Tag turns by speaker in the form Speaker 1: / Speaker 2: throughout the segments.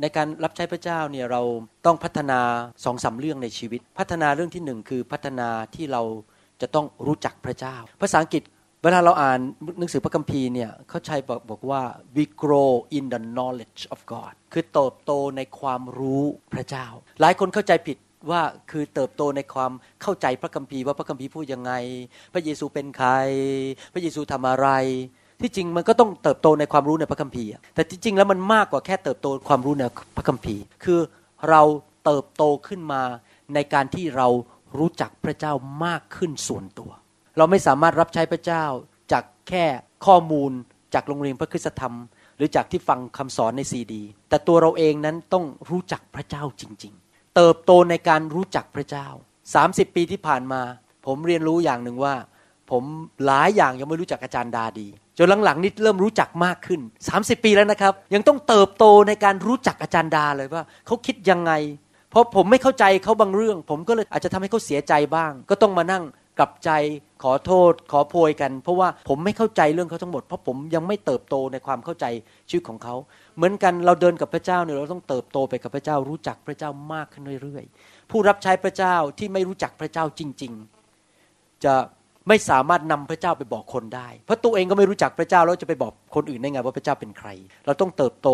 Speaker 1: ในการรับใช้พระเจ้าเนี่ยเราต้องพัฒนาสองสาเรื่องในชีวิต พัฒนาเรื่องที่หนึ่งคือพัฒนาที่เราจะต้องรู้จักพระเจ้า ภาษาอังกฤษเวลาเราอ่านหนังสือพระคัมภีร์เนี่ยเขาใช้บอกบอกว่า we grow in the knowledge of God คือเติบโตในความรู้พระเจ้า หลายคนเข้าใจผิดว่าคือเติบโตในความเข้าใจพระคัมภีร์ว่าพระคัมภีร์พูดยังไง พระเยซูเป็นใคร พระเยซูทำอะไร ที่จริงมันก็ต้องเติบโตในความรู้ในพระคัมภีร์ แต่จริง ๆ แล้วมันมากกว่าแค่เติบโตความรู้ในพระคัมภีร์ คือเราเติบโตขึ้นมาในการที่เรารู้จักพระเจ้ามากขึ้นส่วนตัว เราไม่สามารถรับใช้พระเจ้าจากแค่ข้อมูลจากโรงเรียนพระคุณธรรม หรือจากที่ฟังคำสอนในซีดี แต่ตัวเราเองนั้นต้องรู้จักพระเจ้าจริง ๆ เติบโตในการรู้จักพระเจ้า 30 ปีที่ผ่านมา ผมเรียนรู้อย่างหนึ่งว่า ผมหลายอย่างยังไม่รู้จักอาจารย์ดาดีจนหลังๆนี่เริ่มรู้จักมากขึ้น 30 ปีแล้วนะครับ ยังต้องเติบโตในการรู้จักอาจารย์ดาเลยว่าเขาคิดยังไง เพราะผมไม่เข้าใจเขาบางเรื่อง ผมก็เลยอาจจะทำให้เขาเสียใจบ้าง ก็ต้องมานั่งกลับใจขอโทษ ขอโพยกัน เพราะว่าผมไม่เข้าใจเรื่องเขาทั้งหมด เพราะผมยังไม่เติบโตในความเข้าใจชีวิตของเขา เหมือนกันเราเดินกับพระเจ้าเนี่ยเราต้องเติบโตไปกับพระเจ้ารู้จักพระเจ้ามากขึ้นเรื่อยๆ ผู้รับใช้พระเจ้าที่ไม่รู้จักพระเจ้าจริง ๆ จะ ไม่สามารถนำพระเจ้าไปบอกคนได้ เพราะตัวเองก็ไม่รู้จักพระเจ้าแล้วจะไปบอกคนอื่นได้ไงว่าพระเจ้าเป็นใคร เราต้องเติบโต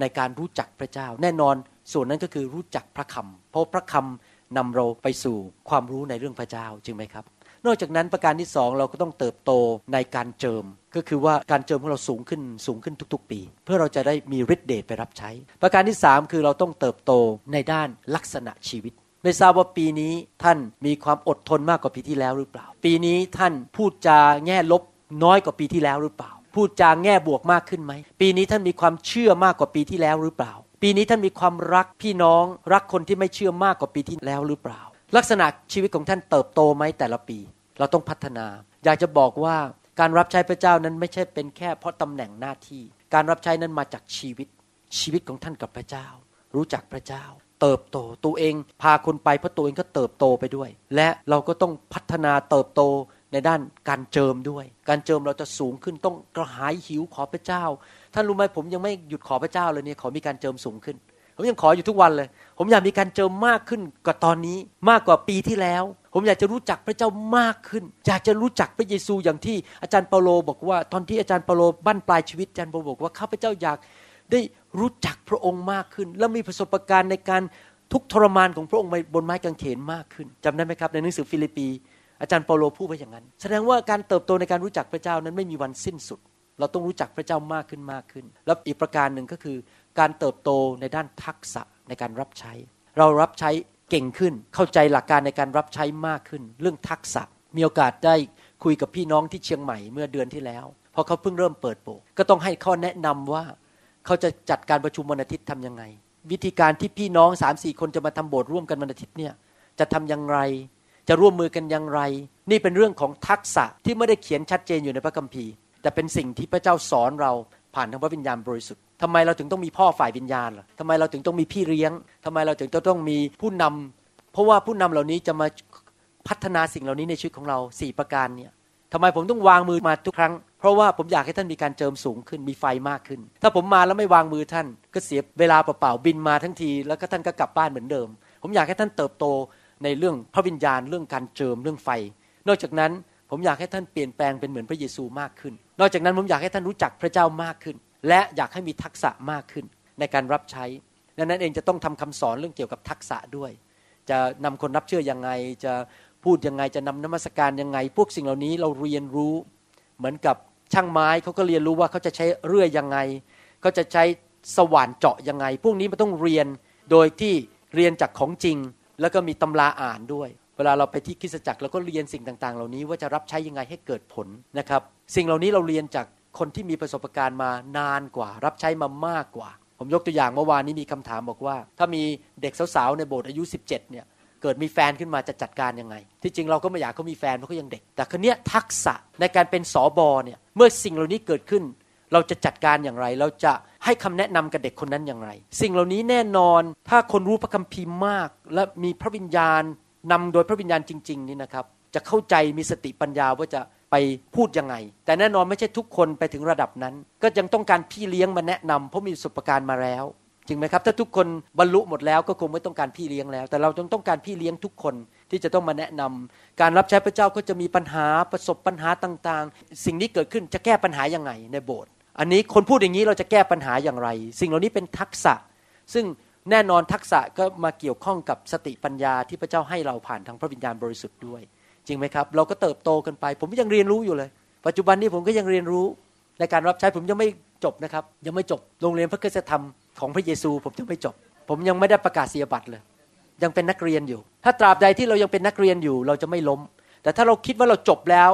Speaker 1: ในการรู้จักพระเจ้า แน่นอนส่วนนั้นก็คือรู้จักพระคำเพราะพระคำนำเราไปสู่ความรู้ในเรื่องพระเจ้าจริงไหมครับ นอกจากนั้นประการที่สองเราก็ต้องเติบโตในการเจิม ก็คือว่าการเจิมของเราสูงขึ้นสูงขึ้นทุก ๆ ปี เพื่อเราจะได้มีฤทธิ์เดชไปรับใช้ ประการที่สามคือเราต้องเติบโตในด้านลักษณะชีวิต ไม่ทราบว่าปีนี้ท่านมีความอดทนมากกว่าปีที่แล้วหรือเปล่า ปีนี้ท่านพูดจาแง่ลบน้อยกว่าปีที่แล้วหรือเปล่า พูดจาแง่บวกมากขึ้นไหม ปีนี้ท่านมีความเชื่อมากกว่าปีที่แล้วหรือเปล่า ปีนี้ท่านมีความรักพี่น้องรักคนที่ไม่เชื่อมากกว่าปีที่แล้วหรือเปล่า ลักษณะชีวิตของท่านเติบโตไหมแต่ละปี เราต้องพัฒนา อยากจะบอกว่าการรับใช้พระเจ้านั้นไม่ใช่เป็นแค่เพราะตำแหน่งหน้าที่ การรับใช้นั้นมาจากชีวิตชีวิตของท่านกับพระเจ้า รู้จักพระเจ้า เติบโตตัวเอง พาคนไปเพราะตัวเองก็เติบโตไปด้วย และเราก็ต้องพัฒนาเติบโตในด้านการเจิมด้วย การเจิมเราจะสูงขึ้นต้องกระหายหิวขอพระเจ้าท่านรู้ไหมผมยังไม่หยุดขอพระเจ้าเลยเนี่ยขอมีการเจิมสูงขึ้น ผมยังขออยู่ทุกวันเลย ผมอยากมีการเจิมมากขึ้นกว่าตอนนี้มากกว่าปีที่แล้ว ผมอยากจะรู้จักพระเจ้ามากขึ้น อยากจะรู้จักพระเยซูอย่างที่อาจารย์เปาโลบอกว่า ตอนที่อาจารย์เปาโลบั้นปลายชีวิตอาจารย์เปาโลบอกว่าข้าพเจ้าอยาก ได้รู้จักพระองค์มากขึ้น และมีประสบการณ์ในการทุกทรมานของพระองค์บนไม้กางเขนมากขึ้นจำได้ไหมครับ ในหนังสือฟิลิปปีอาจารย์เปาโลพูดไว้อย่างนั้น แสดงว่าการเติบโตในการรู้จักพระเจ้านั้นไม่มีวันสิ้นสุด เราต้องรู้จักพระเจ้ามากขึ้นมากขึ้น แล้วอีกประการหนึ่งก็คือ การเติบโตในด้านทักษะในการรับใช้ เรารับใช้เก่งขึ้น เข้าใจหลักการในการรับใช้มากขึ้น เรื่องทักษะ มีโอกาสได้คุยกับพี่น้องที่เชียงใหม่เมื่อเดือนที่แล้วพราะเขาเพิ่งเริ่มเปิดโบสถ์ก็ต้องให้ข้อแนะนำว่า เขาจะจัดการประชุมวันอาทิตย์ทํำยังไง วิธีการที่พี่น้องสามสี่คนจะมาทำโบสถ์ร่วมกันวันอาทิตย์เนี่ยจะทำอย่างไร จะร่วมมือกันอย่างไร นี่เป็นเรื่องของทักษะที่ไม่ได้เขียนชัดเจนอยู่ในพระคัมภีร์ แต่เป็นสิ่งที่พระเจ้าสอนเราผ่านทางพระวิญญาณบริสุทธิ์ทำไมเราถึงต้องมีพ่อฝ่ายวิญญาณล่ะทำไมเราถึงต้องมีพี่เลี้ยงทำไมเราถึงต้องมีผู้นำเพราะว่าผู้นำเหล่านี้จะมาพัฒนาสิ่งเหล่านี้ในชีวิตของเราสี่ประการเนี่ยทำไมผมต้องวางมือมาทุกครั้ง เพราะว่าผมอยากให้ท่านมีการเจิมสูงขึ้นมีไฟมากขึ้น ถ้าผมมาแล้วไม่วางมือท่าน ก็เสียเวลาเปล่าๆบินมาทั้งที แล้วก็ท่านก็กลับบ้านเหมือนเดิม ผมอยากให้ท่านเติบโตในเรื่องพระวิญญาณเรื่องการเจิมเรื่องไฟ นอกจากนั้นผมอยากให้ท่านเปลี่ยนแปลงเป็นเหมือนพระเยซูมากขึ้น นอกจากนั้นผมอยากให้ท่านรู้จักพระเจ้ามากขึ้น และอยากให้มีทักษะมากขึ้นในการรับใช้ดังนั้นเองจะต้องทำคำสอนเรื่องเกี่ยวกับทักษะด้วย จะนำคนรับเชื่อยังไง จะพูดยังไงจะนำนมัสการยังไง พวกสิ่งเหล่านี้เราเรียนรู้เหมือนกับ ช่างไม้เขาก็เรียนรู้ว่าเขาจะใช้เรื่อยยังไงเขาจะใช้สว่านเจาะยังไง พวกนี้มันต้องเรียนโดยที่เรียนจากของจริง แล้วก็มีตำราอ่านด้วย เวลาเราไปที่คริสตจักรเราก็เรียนสิ่งต่าง ๆ เหล่านี้ว่าจะรับใช้ยังไงให้เกิดผลนะครับ สิ่งเหล่านี้เราเรียนจากคนที่มีประสบการณ์มานานกว่า รับใช้มามากกว่า ผมยกตัวอย่างเมื่อวานนี้มีคำถามบอกว่า ถ้ามีเด็กสาวๆในโบสถ์อายุ 17เนี่ย เกิดมีแฟนขึ้นมาจะจัดการยังไง ที่จริงเราก็ไม่อยากเขามีแฟนเพราะเขายังเด็ก แต่คนเนี้ยทักษะในการเป็นสอบอเนี่ยเมื่อสิ่งเหล่านี้เกิดขึ้น เราจะจัดการอย่างไร เราจะให้คำแนะนำกับเด็กคนนั้นอย่างไร สิ่งเหล่านี้แน่นอนถ้าคนรู้พระคัมภีร์มาก และมีพระวิญญาณนำโดยพระวิญญาณจริง ๆ นี่นะครับ จะเข้าใจมีสติปัญญาว่าจะไปพูดยังไง แต่แน่นอนไม่ใช่ทุกคนไปถึงระดับนั้น ก็ยังต้องการพี่เลี้ยงมาแนะนำเพราะมีประสบการณ์มาแล้ว จริงไหมครับ ถ้าทุกคนบรรลุหมดแล้วก็คงไม่ต้องการพี่เลี้ยงแล้ว แต่เราต้องต้องการพี่เลี้ยงทุกคนที่จะต้องมาแนะนำการรับใช้พระเจ้าก็จะมีปัญหาประสบปัญหาต่างๆ สิ่งนี้เกิดขึ้นจะแก้ปัญหายังไงในโบสถ์อันนี้คนพูดอย่างนี้เราจะแก้ปัญหาอย่างไร สิ่งเหล่านี้เป็นทักษะ ซึ่งแน่นอนทักษะก็มาเกี่ยวข้องกับสติปัญญาที่พระเจ้าให้เราผ่านทางพระวิญญาณบริสุทธิ์ด้วย จริงไหมครับ เราก็เติบโตกันไป ผมยังเรียนรู้อยู่เลย ปัจจุบันนี้ผมก็ยังเรียนรู้ในการรับใช้ผมยังไม่ จบนะครับ ยังไม่จบโรงเรียนพระคุณธรรมของพระเยซู ผมยังไม่จบ ผมยังไม่ได้ประกาศเสียบัตรเลย ยังเป็นนักเรียนอยู่ ถ้าตราบใดที่เรายังเป็นนักเรียนอยู่ เราจะไม่ล้ม แต่ถ้าเราคิดว่าเราจบแล้ว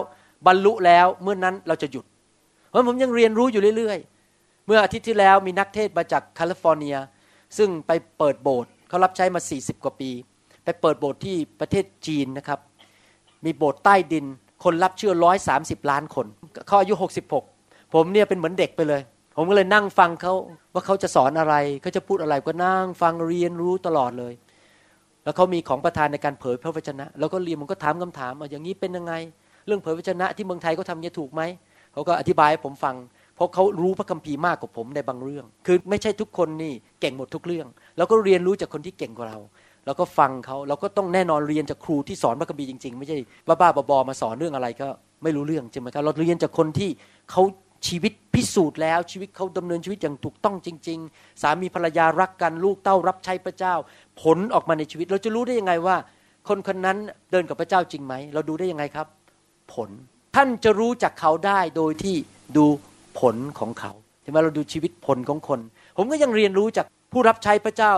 Speaker 1: บรรลุแล้วเมื่อนนั้นเราจะหยุด เพราะผมยังเรียนรู้อยู่เรื่อยๆ เมื่ออาทิตย์ที่แล้วมีนักเทศมาจากแคลิฟอร์เนีย ซึ่งไปเปิดโบสถ์เขารับใช้มา 40 กว่าปี ไปเปิดโบสถ์ที่ประเทศจีนนะครับ มีโบสถ์ใต้ดิน คนรับเชื่อร้อยสาล้านคนเขาอายุ 66 ผมเนี่ยเป็นเหมือนเด็กไปเลย ผมก็เลยนั่งฟังเขาว่าเขาจะสอนอะไรเขาจะพูดอะไรก็นั่งฟังเรียนรู้ตลอดเลย แล้วเขามีของประทานในการเผยพระวจนะ แล้วก็เรียนผมก็ถามคำถามว่าอย่างนี้เป็นยังไง เรื่องเผยพระวจนะที่เมืองไทยเขาทำเนี่ยถูกไหมเขาก็อธิบายให้ผมฟัง เพราะเขารู้พระคัมภีร์มากกว่าผมในบางเรื่อง คือไม่ใช่ทุกคนนี่เก่งหมดทุกเรื่อง แล้วก็เรียนรู้จากคนที่เก่งกว่าเราแล้วก็ฟังเขาเราก็ต้องแน่นอนเรียนจากครูที่สอนพระคัมภีร์จริงๆ ไม่ใช่บ้าๆบอๆมาสอนเรื่องอะไรก็ไม่รู้เรื่องใช่ไหมครับเราเรียนจากคนที่เขา ชีวิตพิสูจน์แล้วชีวิตเขาดำเนินชีวิตอย่างถูกต้องจริง ๆ สามีภรรยารักกันลูกเต้ารับใช้พระเจ้า ผลออกมาในชีวิต เราจะรู้ได้ยังไงว่า คนคนนั้นเดินกับพระเจ้าจริงไหม เราดูได้ยังไงครับ ผลท่านจะรู้จักเขาได้โดยที่ดูผลของเขาใช่ไหมเราดูชีวิตผลของคน ผมก็ยังเรียนรู้จากผู้รับใช้พระเจ้า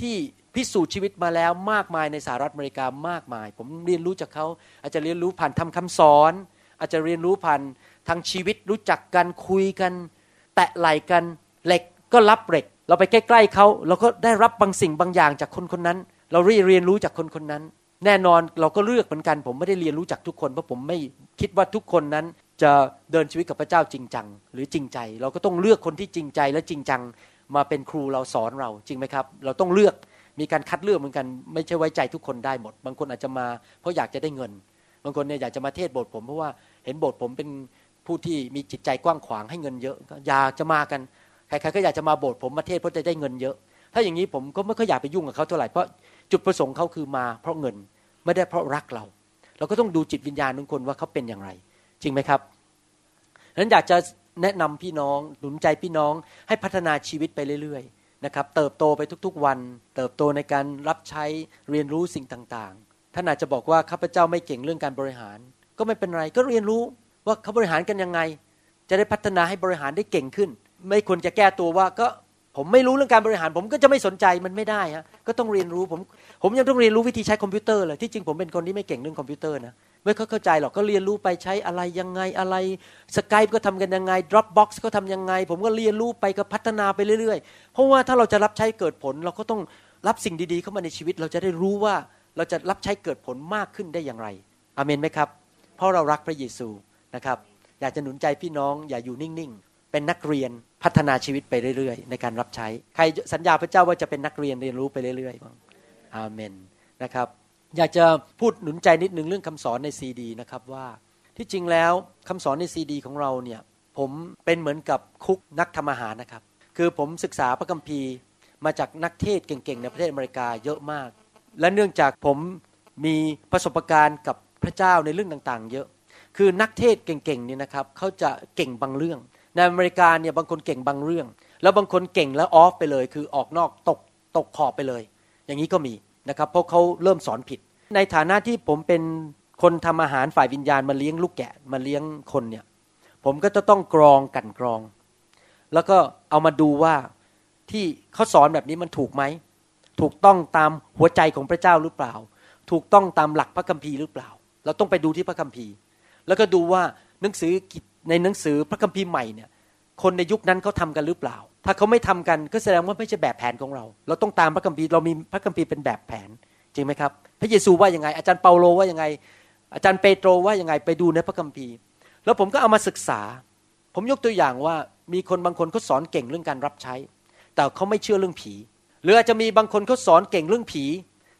Speaker 1: ที่พิสูจน์ชีวิตมาแล้วมากมายในสหรัฐอเมริกามากมาย ผมเรียนรู้จากเขาอาจจะเรียนรู้ผ่านทำคำสอน อาจจะเรียนรู้ผ่าน ทางชีวิตรู้จักกันคุยกัน แตะไหลกันเหล็กก็รับเหล็ก เราไปใกล้ๆเขาเราก็ได้รับบางสิ่งบางอย่างจากคนคนนั้น เราเรียนรู้จากคนคนนั้น แน่นอนเราก็เลือกเหมือนกัน ผมไม่ได้เรียนรู้จากทุกคนเพราะผมไม่คิดว่าทุกคนนั้นจะเดินชีวิตกับพระเจ้าจริงจัง หรือจริงใจ เราก็ต้องเลือกคนที่จริงใจและจริงจัง มาเป็นครูเราสอนเราจริงไหมครับ เราต้องเลือกมีการคัดเลือกเหมือนกัน ไม่ใช่ไว้ใจทุกคนได้หมด บางคนอาจจะมาเพราะอยากจะได้เงิน บางคนเนี่ยอยากจะมาเทศโบสถ์ผมเพราะว่าเห็นโบสถ์ผมเป็น ผู้ที่มีจิตใจกว้างขวางให้เงินเยอะก็อยากจะมากันใครๆก็อยากจะมาโบสถ์ผมมาเทศเพราะจะได้เงินเยอะ ถ้าอย่างนี้ผมก็ไม่ค่อยอยากไปยุ่งกับเขาเท่าไหร่เพราะจุดประสงค์เขาคือมาเพราะเงินไม่ได้เพราะรักเรา เราก็ต้องดูจิตวิญญาณของคนว่าเขาเป็นอย่างไร จริงไหมครับฉะนั้นอยากจะแนะนำพี่น้องหนุนใจพี่น้องให้พัฒนาชีวิตไปเรื่อยๆนะครับเติบโตไปทุกๆวัน เติบโตในการรับใช้เรียนรู้สิ่งต่างๆท่านอาจจะบอกว่าข้าพเจ้าไม่เก่งเรื่องการบริหาร ก็ไม่เป็นไรก็เรียนรู้ ว่าเขาบริหารกันยังไง จะได้พัฒนาให้บริหารได้เก่งขึ้น ไม่ควรจะแก้ตัวว่าก็ผมไม่รู้เรื่องการบริหาร ผมก็จะไม่สนใจมันไม่ได้ฮะก็ต้องเรียนรู้ผมผมยังต้องเรียนรู้วิธีใช้คอมพิวเตอร์เลยที่จริงผมเป็นคนที่ไม่เก่งเรื่องคอมพิวเตอร์นะไม่เข้าใจหรอกก็เรียนรู้ไปใช้อะไรยังไงอะไร Skype ก็ทำกันยังไง Dropbox ก็ทำยังไง ผมก็เรียนรู้ไปก็พัฒนาไปเรื่อยๆ เพราะว่าถ้าเราจะรับใช้เกิดผล เราก็ต้องรับสิ่งดีๆเข้ามาในชีวิต เราจะได้รู้ว่าเราจะรับใช้เกิดผลมากขึ้นได้อย่างไรอเมนไหมครับ เพราะเรารักพระเยซู นะครับ อยากจะหนุนใจพี่น้องอย่าอยู่นิ่งๆ เป็นนักเรียนพัฒนาชีวิตไปเรื่อยๆ ในการรับใช้ ใครสัญญาพระเจ้าว่าจะเป็นนักเรียนเรียนรู้ไปเรื่อยๆบ้างอาเมนนะครับ อยากจะพูดหนุนใจนิดนึงเรื่องคำสอนในซีดีนะครับว่าที่จริงแล้วคำสอนในซีดีของเราเนี่ยผมเป็นเหมือนกับคุกนักทำอาหารนะครับ คือผมศึกษาพระคัมภีร์ มาจากนักเทศเก่งๆ ในประเทศอเมริกาเยอะมาก และเนื่องจากผมมีประสบการณ์กับพระเจ้าในเรื่องต่างๆ เยอะ คือนักเทศเก่งๆเนี่ยนะครับเขาจะเก่งบางเรื่อง ในอเมริกาเนี่ยบางคนเก่งบางเรื่อง แล้วบางคนเก่งแล้วออฟไปเลย คือออกนอกตกตกขอบไปเลย อย่างนี้ก็มีนะครับเพราะเขาเริ่มสอนผิด ในฐานะที่ผมเป็นคนทำอาหารฝ่ายวิญญาณมาเลี้ยงลูกแกะมาเลี้ยงคนเนี่ยผมก็จะต้องกรองกันกรอง แล้วก็เอามาดูว่าที่เขาสอนแบบนี้มันถูกไหมถูกต้องตามหัวใจของพระเจ้าหรือเปล่า ถูกต้องตามหลักพระคัมภีร์หรือเปล่า เราต้องไปดูที่พระคัมภีร์ แล้วก็ดูว่าหนังสือในหนังสือพระคัมภีร์ใหม่เนี่ยคนในยุคนั้นเขาทากันหรือเปล่า ถ้าเขาไม่ทำกันก็แสดงว่าไม่ใช่แบบแผนของเรา เราต้องตามพระคัมภีร์เรามีพระคัมภีร์เป็นแบบแผนจริงไหมครับ พระเยซูว่ายังไง อาจารย์เปาโลว่ายังไง อาจารย์เปโตรว่ายังไงไปดูในพระคัมภีร์ แล้วผมก็เอามาศึกษา ผมยกตัวอย่างว่ามีคนบางคนเขาสอนเก่งเรื่องการรับใช้ แต่เขาไม่เชื่อเรื่องผี หรืออาจจะมีบางคนเขาสอนเก่งเรื่องผี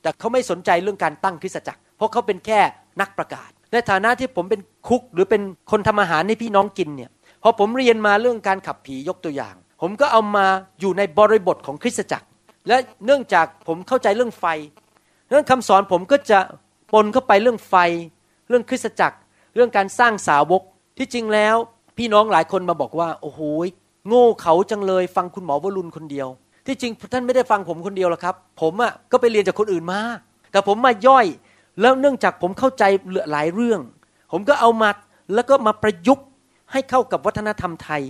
Speaker 1: แต่เขาไม่สนใจเรื่องการตั้งคริสตจักร เพราะเขาเป็นแค่นักประกาศ ในฐานะที่ผมเป็นคุกหรือเป็นคนทำอาหารให้พี่น้องกินเนี่ยพอผมเรียนมาเรื่องการขับผียกตัวอย่าง ผมก็เอามาอยู่ในบริบทของคริสตจักร และเนื่องจากผมเข้าใจเรื่องไฟเรื่องคำสอนผมก็จะปนเข้าไปเรื่องไฟ เรื่องคริสตจักร เรื่องการสร้างสาวกที่จริงแล้วพี่น้องหลายคนมาบอกว่า โอ้โหโง่เขาจังเลยฟังคุณหมอวรุณคนเดียว ที่จริงท่านไม่ได้ฟังผมคนเดียวหรอกครับ ผมอะ่ะก็ไปเรียนจากคนอื่นมาแต่ผมมาย่อย แล้วเนื่องจากผมเข้าใจหลายเรื่อง ผมก็เอามาแล้วก็มาประยุกต์ให้เข้ากับวัฒนธรรมไทย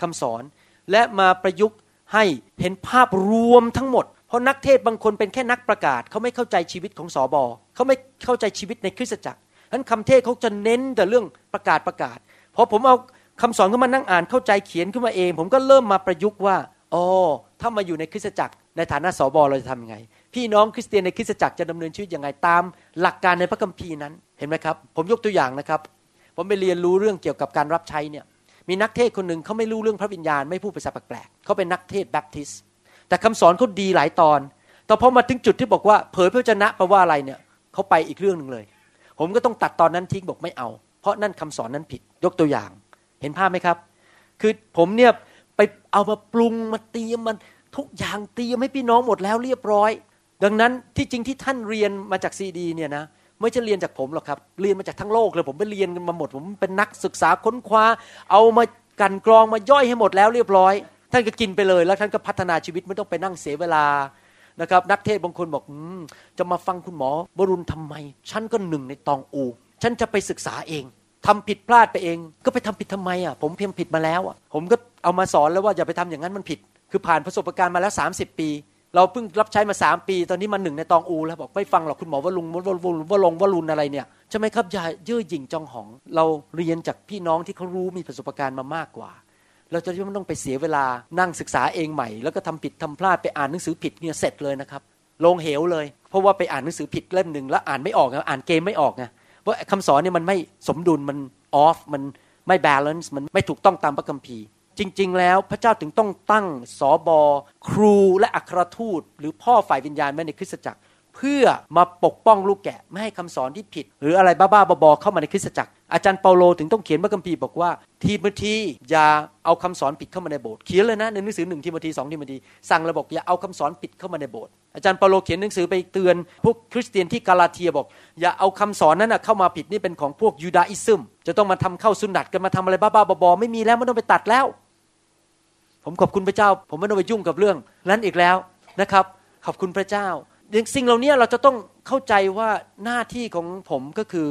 Speaker 1: คำสอน และมาประยุกต์ให้เห็นภาพรวมทั้งหมด เพราะนักเทศบางคนเป็นแค่นักประกาศ เขาไม่เข้าใจชีวิตของสอบอเขาไม่เข้าใจชีวิตในคริสตจักรนั้นคำเทศเขาจะเน้นแต่เรื่องประกาศประกาศพอผมเอาคำสอนขึ้นมานั่งอ่านเข้าใจเขียนขึ้นมาเอง ผมก็เริ่มมาประยุกต์ว่าอ๋อถ้ามาอยู่ในคริสตจักรในฐานะสอบอเราจะทำยังไง พี่น้องคริสเตียนในคริสตจักรจะดำเนินชีวิตยังไงตามหลักการในพระคัมภีร์นั้นเห็นไหมครับ ผมยกตัวอย่างนะครับ ผมไปเรียนรู้เรื่องเกี่ยวกับการรับใช้เนี่ยมีนักเทศคนหนึ่งเขาไม่รู้เรื่องพระวิญญาณไม่พูดภาษาแปลกๆเขาเป็นนักเทศแบปทิสแต่คำสอนเขาดีหลายตอน แต่พอมาถึงจุดที่บอกว่า เผยพระชนะแปลว่าอะไรเนี่ยเขาไปอีกเรื่องหนึ่งเลย ผมก็ต้องตัดตอนนั้นทิ้งบอกไม่เอา เพราะนั่นคำสอนนั้นผิดยกตัวอย่าง เห็นภาพไหมครับ คือผมเนี่ยไปเอามาปรุงมาเตรียมมันทุกอย่างเตรียมให้พี่น้องหมดแล้วเรียบร้อย ดังนั้นที่จริงที่ท่านเรียนมาจากซีดีเนี่ยนะไม่ใช่เรียนจากผมหรอกครับ เรียนมาจากทั้งโลกเลยผมไปเรียนกันมาหมด ผมเป็นนักศึกษาค้นคว้า เอามากันกรองมาย่อยให้หมดแล้วเรียบร้อย ท่านก็กินไปเลย แล้วท่านก็พัฒนาชีวิตไม่ต้องไปนั่งเสียเวลานะครับ นักเทศบางคนบอกอจะมาฟังคุณหมอบรุณทำไม ฉันก็หนึ่งในตองอู ฉันจะไปศึกษาเองทำผิดพลาดไปเอง ก็ไปทำผิดทำไมอะผมเพียงผิดมาแล้วอะผมก็เอามาสอนแล้วว่าอย่าไปทำอย่างนั้นมันผิด คือผ่านประสบการณ์มาแล้ว 30 ปี เราเพิ่งรับใช้มาสามปี ตอนนี้มันหนึ่งในตองอูแล้วบอกไม่ฟังหรอกคุณหมอว่าลุงว่าลุงว่าลงว่าลุนอะไรเนี่ยใช่ไหมครับอย่าเย่อหยิ่งจองหอง เราเรียนจากพี่น้องที่เขารู้มีประสบการณ์มามากกว่า เราจะไม่ต้องไปเสียเวลานั่งศึกษาเองใหม่ แล้วก็ทำผิดทำพลาดไปอ่านหนังสือผิดเนี่ยเสร็จเลยนะครับลงเหวเลย เพราะว่าไปอ่านหนังสือผิดเล่มหนึ่งแล้วอ่านไม่ออกอ่านเกมไม่ออกไงว่าคำสอนเนี่ยมันไม่สมดุลมัน off มันไม่ balance มันไม่ถูกต้องตามพระคัมภีร์ จริง ๆ แล้วพระเจ้าถึงต้องตั้งสอบอครูและอัครทูต หรือพ่อฝ่ายวิญญาณแม่ในคริสตจักร เพื่อมาปกป้องลูกแกะไม่ให้คำสอนที่ผิด หรืออะไรบ้าๆบอๆเข้ามาในคริสตจักร อาจารย์เปาโลถึงต้องเขียนพระคัมภีร์บอกว่าทีมทีอย่าเอาคำสอนผิดเข้ามาในโบสถ์เขียนเลยนะในหนังสือหนึ่งทีมทีสองทีมทีสั่งระบอกอย่าเอาคำสอนผิดเข้ามาในโบสถ์อาจารย์เปาโลเขียนหนังสือไปเตือนพวกคริสเตียนที่กาลาเทียบอก อย่าเอาคำสอนนั้นเข้ามาผิดนี่เป็นของพวกยูดาอิซึมจะต้องมาทำเข้าสุนัตกันมาทำอะไรบ้าๆบอๆไม่มีแล้วไม่ต้องไปตัดแล้ว ผมขอบคุณพระเจ้า ผมไม่ต้องไปยุ่งกับเรื่อง นั้นอีกแล้วนะครับ ขอบคุณพระเจ้าสิ่งเหล่านี้เราจะต้องเข้าใจว่าหน้าที่ของผมก็คือ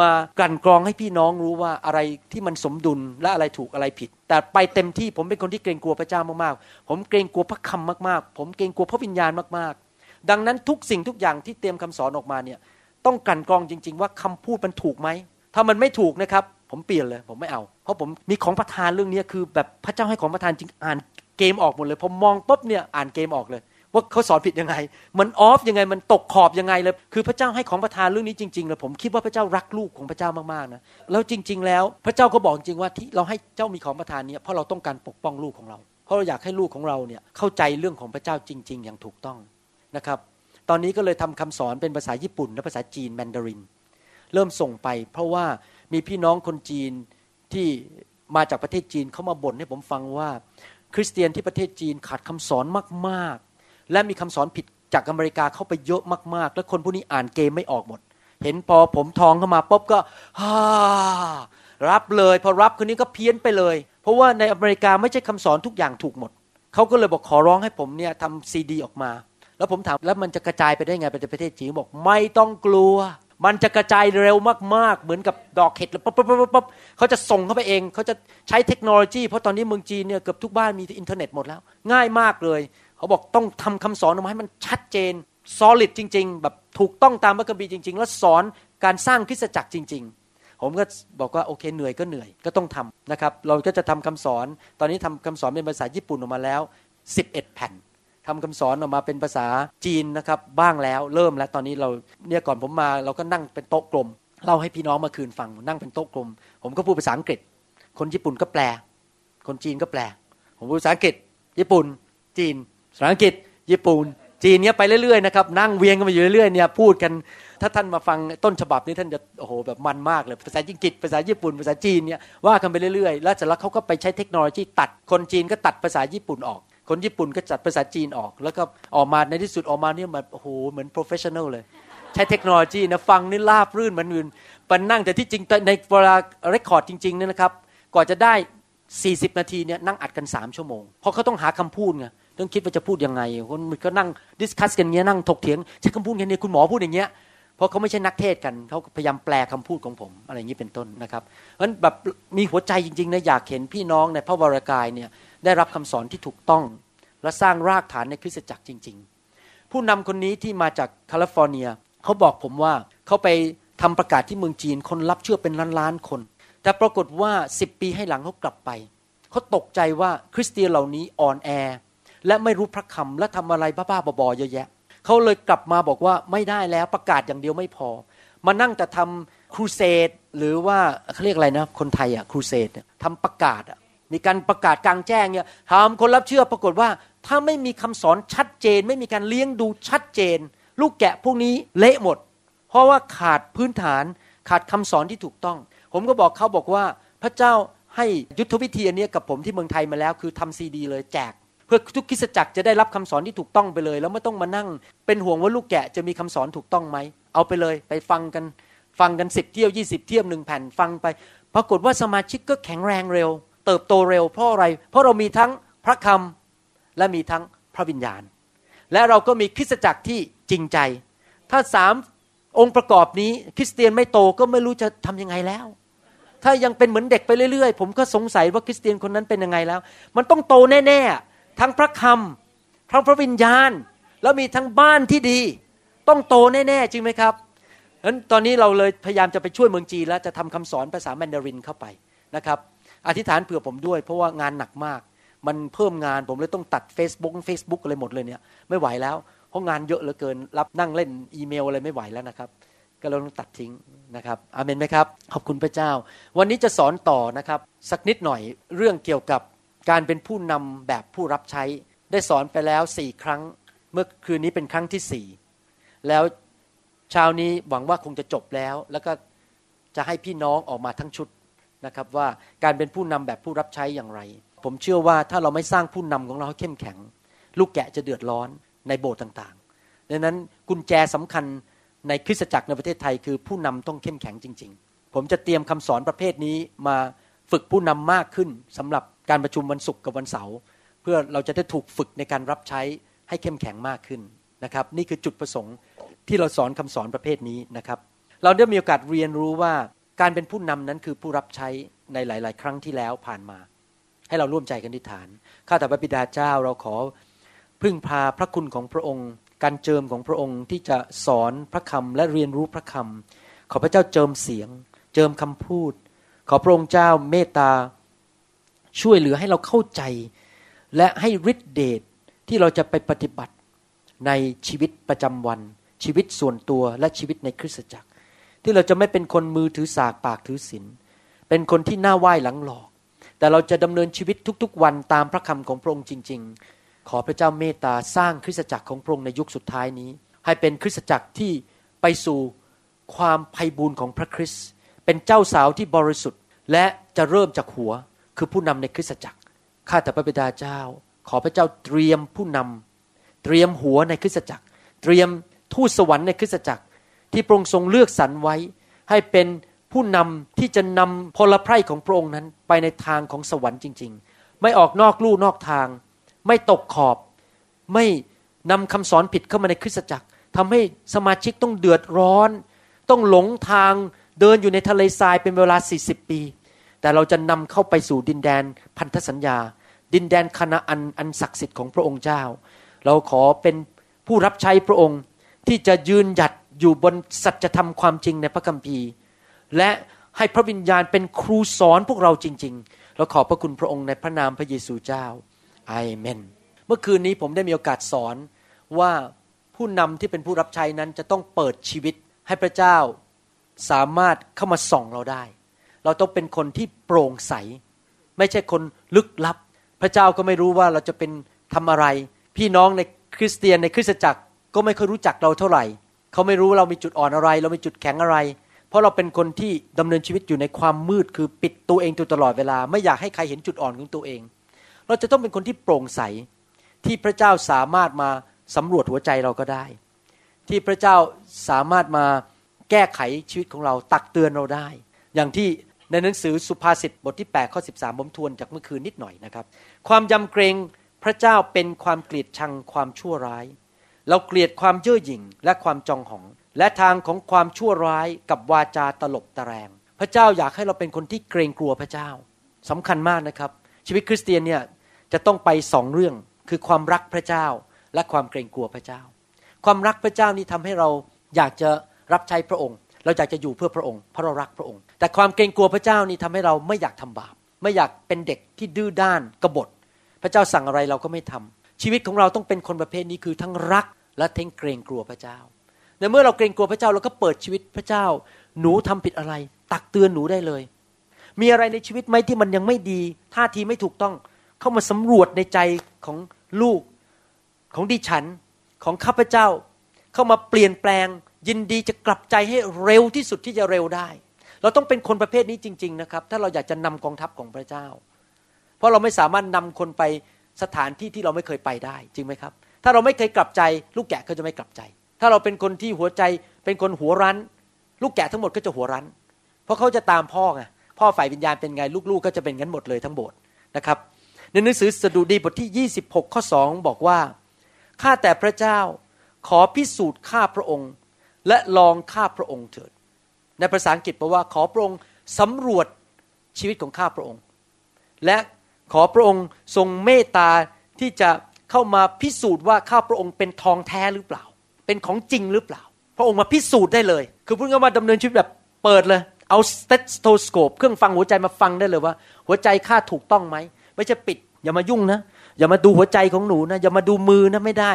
Speaker 1: มากลั่นกรองให้พี่น้องรู้ว่าอะไรที่มันสมดุลและอะไรถูกอะไรผิด แต่ไปเต็มที่ผมเป็นคนที่เกรงกลัวพระเจ้ามากๆ ผมเกรงกลัวพระคำมากๆ ผมเกรงกลัวพระวิญญาณมากๆ ดังนั้นทุกสิ่งทุกอย่างที่เตรียมคำสอนออกมาเนี่ยต้องกลั่นกรองจริง ๆ ว่าคำพูดมันถูกไหมถ้ามันไม่ถูกนะครับ ผมเปลี่ยนเลย ผมไม่เอา เพราะผมมีของประทานเรื่องนี้คือ แบบพระเจ้าให้ของประทานจริงอ่านเกมออกหมดเลยผมมองปุ๊บเนี่ยอ่านเกมออกเลย ว่าเขาสอนผิดยังไง มันออฟยังไงมันตกขอบยังไงเลยคือพระเจ้าให้ของประทานเรื่องนี้จริงๆเลยผมคิดว่าพระเจ้ารักลูกของพระเจ้ามากๆนะแล้วจริง ๆ แล้วพระเจ้าก็บอกจริงว่าที่เราให้เจ้ามีของประทานเนี้เพราะเราต้องการปกป้องลูกของเรา เพราะเราอยากให้ลูกของเราเนี่ยเข้าใจเรื่องของพระเจ้าจริง ๆ อย่างถูกต้องนะครับตอนนี้ก็เลยทำคำสอนเป็นภาษาญี่ปุ่นและภาษาจีนแมนดาริน เริ่มส่งไป เพราะว่า มีพี่น้องคนจีนที่มาจากประเทศจีนเขามาบ่นให้ผมฟังว่า คริสเตียนที่ประเทศจีนขาดคำสอนมากๆ และมีคำสอนผิดจากอเมริกาเข้าไปเยอะมากๆ แล้วคนพวกนี้อ่านเกมไม่ออกหมด เห็นพอผมทองเข้ามาปุ๊บก็ฮ่ารับเลย พอรับคนนี้ก็เพี้ยนไปเลย เพราะว่าในอเมริกาไม่ใช่คำสอนทุกอย่างถูกหมดเขาก็เลยบอกขอร้องให้ผมเนี่ยทำซีดีออกมา แล้วผมถามแล้วมันจะกระจายไปได้ไงไปประเทศจีนบอกไม่ต้องกลัว มันจะกระจายเร็วมากๆ เหมือนกับดอกเห็ดแล้วปั๊บปั๊บปั๊บปั๊บเขาจะส่งเข้าไปเอง เขาจะใช้เทคโนโลยี เพราะตอนนี้เมืองจีนเนี่ยเกือบทุกบ้านมีอินเทอร์เน็ตหมดแล้ว ง่ายมากเลย เขาบอกต้องทำคำสอนออกมาให้มันชัดเจน solid จริง ๆ แบบถูกต้องตามพระคัมภีร์จริง ๆ แล้วสอนการสร้างคริสตจักรจริง ๆ ผมก็บอกว่าโอเคเหนื่อยก็เหนื่อยก็ต้องทำนะครับ เราก็จะทำคำสอน ตอนนี้ทำคำสอนเป็นภาษาญี่ปุ่นออกมาแล้ว 11 แผ่น ทำคำสอนออกมาเป็นภาษาจีนนะครับบ้างแล้วเริ่มแล้วตอนนี้เราเนี่ยก่อนผมมาเราก็นั่งเป็นโต๊ะกลมเล่าให้พี่น้องมาคืนฟังนั่งเป็นโต๊ะกลม ผมก็พูดภาษาอังกฤษ คนญี่ปุ่นก็แปล คนจีนก็แปล ผมพูดภาษาอังกฤษ ญี่ปุ่น จีนภาษาอังกฤษ ญี่ปุ่น จีนเนี้ยไปเรื่อยๆนะครับนั่งเวียงกันมาอยู่เรื่อยๆเนี่ยพูดกันถ้าท่านมาฟังต้นฉบับนี้ท่านจะโอ้โหแบบมันมากเลยภาษาอังกฤษภาษาญี่ปุ่นภาษาจีนเนี่ยว่ากันไปเรื่อยๆ แล้วเสร็จแล้วเขาก็ไปใช้เทคโนโลยีตัดคนจีนก็ตัดภาษาญี่ปุ่นออก คนญี่ปุ่นก็จัดภาษาจีนออก แล้วก็ออกมาในที่สุดออกมาเนี่ยมันโอ้โหเหมือน professional เลย ใช้เทคโนโลยีนะฟังนี่ราบรื่นเหมือนอื่นปันนั่งแต่ที่จริงในเวลา record จริงๆเนี่ยนะครับกว่าจะได้ 40 นาทีเนี่ยนั่งอัดกัน 3 ชั่วโมง เพราะเขาต้องหาคำพูดไงต้องคิดว่าจะพูดยังไงคนมันก็นั่ง discuss กันเงี้ยนั่งถกเถียงใช้คำพูดอย่างนี้คุณหมอพูดอย่างเงี้ยเพราะเขาไม่ใช่นักเทศน์กันเขาพยายามแปลคำพูดของผมอะไรอย่างนี้เป็นต้นนะครับเพราะฉะนั้นแบบมีหัวใจจริงๆนะอยากเห็นพี่น้องในพระวรกายเนี่ย ได้รับคำสอนที่ถูกต้อง และสร้างรากฐานในคริสตจักรจริง ๆ ผู้นำคนนี้ที่มาจากแคลิฟอร์เนียเขาบอกผมว่าเขาไปทำประกาศที่เมืองจีนคนรับเชื่อเป็นล้านๆคน แต่ปรากฏว่าสิบปีให้หลังเขากลับไปเขาตกใจว่าคริสเตียนเหล่านี้อ่อนแอ และไม่รู้พระคำและทำอะไรบ้าๆบอๆเยอะแยะเขาเลยกลับมาบอกว่าไม่ได้แล้วประกาศอย่างเดียวไม่พอ มานั่งแต่ทำครูเสดหรือว่าเขาเรียกอะไรนะคนไทยอะครูเสดทำประกาศอะ มีการประกาศกลางแจ้งเนี่ยถามคนรับเชื่อปรากฏว่า ถ้าไม่มีคำสอนชัดเจน ไม่มีการเลี้ยงดูชัดเจน ลูกแกะพวกนี้เละหมด เพราะว่าขาดพื้นฐานขาดคำสอนที่ถูกต้อง ผมก็บอกเขาบอกว่าพระเจ้าให้ยุทธวิธีอันนี้กับผมที่เมืองไทยมาแล้วคือทำซีดี เลยแจก เพื่อทุกคริสจักรจะได้รับคำสอนที่ถูกต้องไปเลย แล้วไม่ต้องมานั่ง เป็นห่วงว่าลูกแกะจะมีคำสอนถูกต้องไหมเอาไปเลยไปฟังกันฟังกันสิบเที่ยวยี่สิบเที่ยวหนึ่งแผ่นฟังไป ปรากฏว่าสมาชิกก็แข็งแรงเร็ว เติบโตเร็วเพราะอะไร เพราะเรามีทั้งพระคำและมีทั้งพระวิญญาณ และเราก็มีคริสตจักรที่จริงใจ ถ้าสามองค์ประกอบนี้คริสเตียนไม่โตก็ไม่รู้จะทํำยังไงแล้ว ถ้ายังเป็นเหมือนเด็กไปเรื่อยๆ ผมก็สงสัยว่าคริสเตียนคนนั้นเป็นยังไงแล้ว มันต้องโตแน่ๆ ทั้งพระคำทั้งพระวิญญาณ แล้วมีทั้งบ้านที่ดี ต้องโตแน่ๆจริงไหมครับฉะนั้นตอนนี้เราเลยพยายามจะไปช่วยเมืองจีนแล้วจะทำคำสอนภาษาแมนดารินเข้าไปนะครับ อธิษฐานเผื่อผมด้วย เพราะว่างานหนักมาก มันเพิ่มงานผมเลยต้องตัด Facebook Facebook อะไรหมดเลยเนี่ยไม่ไหวแล้วเพราะงานเยอะเหลือเกิน รับนั่งเล่นอีเมลอะไรไม่ไหวแล้วนะครับ ก็เราต้องตัดทิ้งนะครับอเมนไหมครับ ขอบคุณพระเจ้า วันนี้จะสอนต่อนะครับ สักนิดหน่อยเรื่องเกี่ยวกับการเป็นผู้นำแบบผู้รับใช้ ได้สอนไปแล้วสี่ครั้ง เมื่อคืนนี้เป็นครั้งที่สี่แล้วเช้านี้หวังว่าคงจะจบแล้ว แล้วก็จะให้พี่น้องออกมาทั้งชุด นะครับว่าการเป็นผู้นำแบบผู้รับใช้อย่างไร ผมเชื่อว่าถ้าเราไม่สร้างผู้นำของเราให้เข้มแข็ง ลูกแกะจะเดือดร้อนในโบสถ์ต่างๆดังนั้นกุญแจสำคัญในคริสตจักรในประเทศไทยคือผู้นำต้องเข้มแข็งจริง ๆ ผมจะเตรียมคำสอนประเภทนี้มาฝึกผู้นำมากขึ้นสำหรับการประชุมวันศุกร์กับวันเสาร์เพื่อเราจะได้ถูกฝึกในการรับใช้ให้เข้มแข็งมากขึ้นนะครับ นี่คือจุดประสงค์ที่เราสอนคำสอนประเภทนี้นะครับ เราได้มีโอกาสเรียนรู้ว่า การเป็นผู้นำนั้นคือผู้รับใช้ในหลาย ๆ ครั้งที่แล้วผ่านมา ให้เราร่วมใจกันทิฏฐาน ข้าแต่พระบิดาเจ้าเราขอ พึ่งพาพระคุณของพระองค์ การเจิมของพระองค์ที่จะสอนพระคำและเรียนรู้พระคำขอพระเจ้าเจิมเสียง เจิมคำพูด ขอพระองค์เจ้าเมตตา ช่วยเหลือให้เราเข้าใจ และให้ฤทธิเดชที่เราจะไปปฏิบัติในชีวิตประจำวัน ชีวิตส่วนตัวและชีวิตในคริสตจักร ที่เราจะไม่เป็นคนมือถือสากปากถือศีลเป็นคนที่หน้าไหว้หลังหลอก แต่เราจะดำเนินชีวิตทุกๆ วันตามพระคำของพระองค์จริง ๆ ขอพระเจ้าเมตตาสร้างคริสตจักรของพระองค์ในยุคสุดท้ายนี้ ให้เป็นคริสตจักรที่ไปสู่ความไพ่บูรณ์ของพระคริสต์เป็นเจ้าสาวที่บริสุทธิ์ และจะเริ่มจากหัวคือผู้นำในคริสตจักรข้าแต่พระบิดาเจ้า ขอพระเจ้าเตรียมผู้นำเตรียมหัวในคริสตจักร เตรียมทูตสวรรค์ในคริสตจักร ที่พระองค์ทรงเลือกสรรไว้ ให้เป็นผู้นำที่จะนำพลไพร่ของพระองค์นั้นไปในทางของสวรรค์จริง ๆ ไม่ออกนอกลู่นอกทาง ไม่ตกขอบ ไม่นำคำสอนผิดเข้ามาในคริสตจักรทำให้สมาชิกต้องเดือดร้อน ต้องหลงทางเดินอยู่ในทะเลทรายเป็นเวลา 40 ปี แต่เราจะนำเข้าไปสู่ดินแดนพันธสัญญา ดินแดนคณะอันอันศักดิ์สิทธิ์ของพระองค์เจ้า เราขอเป็นผู้รับใช้พระองค์ที่จะยืนหยัด อยู่บนสัจธรรมความจริงในพระคัมภีร์ และให้พระวิญญาณเป็นครูสอนพวกเราจริง ๆ เราขอบพระคุณพระองค์ในพระนามพระเยซูเจ้าอาเมน เมื่อคืนนี้ผมได้มีโอกาสสอนว่าผู้นำที่เป็นผู้รับใช้นั้นจะต้องเปิดชีวิตให้พระเจ้าสามารถเข้ามาส่องเราได้ เราต้องเป็นคนที่โปร่งใส ไม่ใช่คนลึกลับ พระเจ้าก็ไม่รู้ว่าเราจะเป็นทำอะไร พี่น้องในคริสเตียนในคริสตจักรก็ไม่เคยรู้จักเราเท่าไหร่ เขาไม่รู้เรามีจุดอ่อนอะไร เรามีจุดแข็งอะไร เพราะเราเป็นคนที่ดำเนินชีวิตอยู่ในความมืดคือปิดตัวเองตัวตลอดเวลา ไม่อยากให้ใครเห็นจุดอ่อนของตัวเอง เราจะต้องเป็นคนที่โปร่งใสที่พระเจ้าสามารถมาสำรวจหัวใจเราก็ได้ ที่พระเจ้าสามารถมาแก้ไขชีวิตของเราตักเตือนเราได้ อย่างที่ในหนังสือสุภาษิตบทที่8ข้อ13ผมทวนจากเมื่อคืนนิดหน่อยนะครับ ความยำเกรงพระเจ้าเป็นความเกลียดชังความชั่วร้าย เราเกลียดความเย่อหยิ่งและความจองหอง และทางของความชั่วร้ายกับวาจาตลบตะแรง พระเจ้าอยากให้เราเป็นคนที่เกรงกลัวพระเจ้าสำคัญมากนะครับ ชีวิตคริสเตียนเนี่ยจะต้องไปสองเรื่องคือความรักพระเจ้าและความเกรงกลัวพระเจ้า ความรักพระเจ้านี่ทำให้เราอยากจะรับใช้พระองค์ เราอยากจะอยู่เพื่อพระองค์เพราะเรารักพระองค์ แต่ความเกรงกลัวพระเจ้านี่ทำให้เราไม่อยากทำบาป ไม่อยากเป็นเด็กที่ดื้อด้านกบฏ พระเจ้าสั่งอะไรเราก็ไม่ทำ ชีวิตของเราต้องเป็นคนประเภทนี้คือทั้งรักและทั้งเกรงกลัวพระเจ้าในเมื่อเราเกรงกลัวพระเจ้าเราก็เปิดชีวิตพระเจ้า หนูทำผิดอะไร ตักเตือนหนูได้เลย มีอะไรในชีวิตไหมที่มันยังไม่ดีท่าทีไม่ถูกต้อง เข้ามาสำรวจในใจของลูกของดิฉันของข้าพเจ้า เข้ามาเปลี่ยนแปลง ยินดีจะกลับใจให้เร็วที่สุดที่จะเร็วได้ เราต้องเป็นคนประเภทนี้จริง ๆ นะครับ ถ้าเราอยากจะนำกองทัพของพระเจ้า เพราะเราไม่สามารถนำคนไป สถานที่ที่เราไม่เคยไปได้ จริงไหมครับ ถ้าเราไม่เคยกลับใจ ลูกแกะก็จะไม่กลับใจ ถ้าเราเป็นคนที่หัวใจ เป็นคนหัวรั้น ลูกแกะทั้งหมดก็จะหัวรั้น เพราะเขาจะตามพ่อไงพ่อฝ่ายวิญญาณเป็นไงลูกๆก็จะเป็นงั้นหมดเลยทั้งโบสถ์นะครับในหนังสือสดุดีบทที่ 26 ข้อ 2 บอกว่าข้าแต่พระเจ้าขอพิสูจน์ข้าพระองค์ และลองข้าพระองค์เถิด ในภาษาอังกฤษบอกว่าขอพระองค์สำรวจชีวิตของข้าพระองค์ และ ขอพระองค์ทรงเมตตาที่จะเข้ามาพิสูจน์ว่าข้าพระองค์เป็นทองแท้หรือเปล่า เป็นของจริงหรือเปล่า พระองค์มาพิสูจน์ได้เลย คือพูดง่ายว่าดำเนินชีวิตแบบเปิดเลย เอา stethoscope เครื่องฟังหัวใจมาฟังได้เลยว่า หัวใจข้าถูกต้องไหม ไม่ใช่ปิด อย่ามายุ่งนะ อย่ามาดูหัวใจของหนูนะ อย่ามาดูมือนะไม่ได้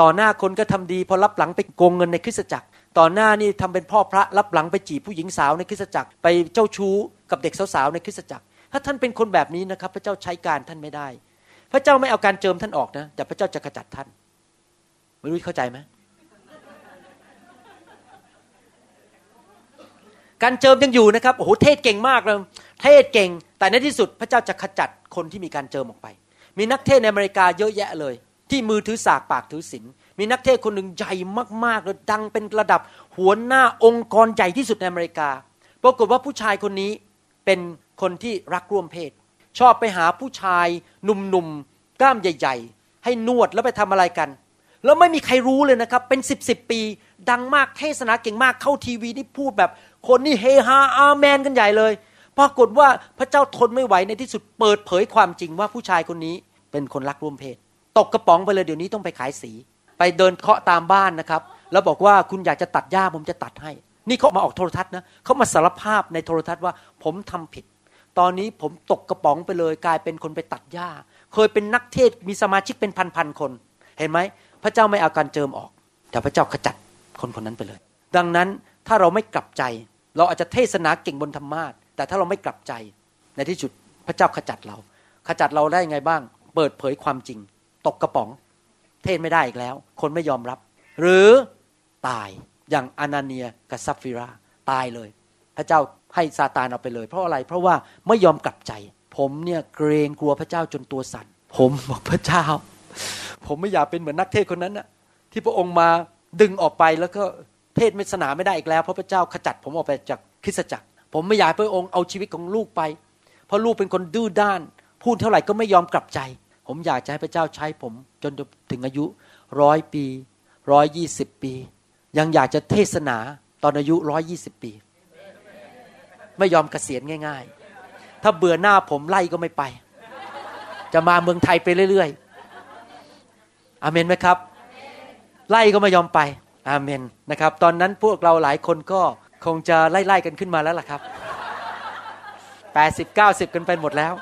Speaker 1: ต่อหน้าคนก็ทำดี พอลับหลังไปโกงเงินในคริสตจักร ต่อหน้านี่ทำเป็นพ่อพระลับหลังไปจีบผู้หญิงสาวในคริสตจักร ไปเจ้าชู้กับเด็กสาวๆในคริสตจักร ถ้าท่านเป็นคนแบบนี้นะครับ พระเจ้าใช้การท่านไม่ได้ พระเจ้าไม่เอาการเจิมท่านออกนะ แต่พระเจ้าจะขจัดท่าน ไม่รู้เข้าใจไหมการเจิมยังอยู่นะครับ โอ้โห เทศเก่งมากเลย เทศเก่ง แต่ในที่สุดพระเจ้าจะขจัดคนที่มีการเจิมออกไป มีนักเทศในอเมริกาเยอะแยะเลย ที่มือถือสากปากถือศีล มีนักเทศคนหนึ่งใหญ่มากๆเลยดังเป็นระดับหัวหน้าองค์กรใหญ่ที่สุดในอเมริกา ปรากฏว่าผู้ชายคนนี้ เป็นคนที่รักร่วมเพศ ชอบไปหาผู้ชายหนุ่มๆกล้ามใหญ่ ๆ ให้นวดแล้วไปทำอะไรกัน แล้วไม่มีใครรู้เลยนะครับ เป็นสิบสิบปี ดังมากเทศนาเก่งมากเข้าทีวีนี่พูดแบบคนนี่เฮฮาอาเมนกันใหญ่เลยปรากฏว่าพระเจ้าทนไม่ไหวในที่สุดเปิดเผยความจริงว่าผู้ชายคนนี้เป็นคนรักร่วมเพศ ตกกระป๋องไปเลยเดี๋ยวนี้ต้องไปขายสี ไปเดินเคาะตามบ้านนะครับ แล้วบอกว่าคุณอยากจะตัดหญ้าผมจะตัดให้ นี่เขามาออกโทรทัศน์นะเขามาสารภาพในโทรทัศน์ว่า ผมทำผิด ตอนนี้ผมตกกระป๋องไปเลย กลายเป็นคนไปตัดหญ้า เคยเป็นนักเทศมีสมาชิกเป็นพันๆคน เห็นไหมพระเจ้าไม่เอาการเจิมออก แต่พระเจ้าขจัดคนคนนั้นไปเลย ดังนั้นถ้าเราไม่กลับใจ เราอาจจะเทศนาเก่งบนธรรมาทแต่ถ้าเราไม่กลับใจ ในที่สุดพระเจ้าขจัดเรา ขจัดเราได้ไงบ้าง เปิดเผยความจริง ตกกระป๋อง เทศไม่ได้อีกแล้ว คนไม่ยอมรับ หรือตาย อย่างอนาเนียกับซัฟฟิราตายเลย พระเจ้าให้ซาตานเอาไปเลย เพราะอะไรเพราะว่าไม่ยอมกลับใจ ผมเนี่ยเกรงกลัวพระเจ้าจนตัวสั่นผมบอกพระเจ้า ผมไม่อยากเป็นเหมือนนักเทศคนนั้นนะที่พระองค์มาดึงออกไปแล้วก็เทศไม่สนาไม่ได้อีกแล้ว เพราะพระเจ้าขจัดผมออกไปจากคริสตจักร ผมไม่อยากพระองค์เอาชีวิตของลูกไป เพราะลูกเป็นคนดื้อด้าน พูดเท่าไหร่ก็ไม่ยอมกลับใจ ผมอยากจะให้พระเจ้าใช้ผมจนถึงอายุร้อยปีร้อยยี่สิบปี ยังอยากจะเทศนาตอนอายุร้อยยี่สิบปี ไม่ยอมเกษียณง่าย ๆ ถ้าเบื่อหน้าผมไล่ก็ไม่ไป จะมาเมืองไทยไปเรื่อยๆอเมนไหมครับ ไล่ก็ไม่ยอมไปอาเมนนะครับ ตอนนั้นพวกเราหลายคนก็คงจะไล่ๆกันขึ้นมาแล้วล่ะครับแปดสิบเก้าสิบกันไปหมดแล้ว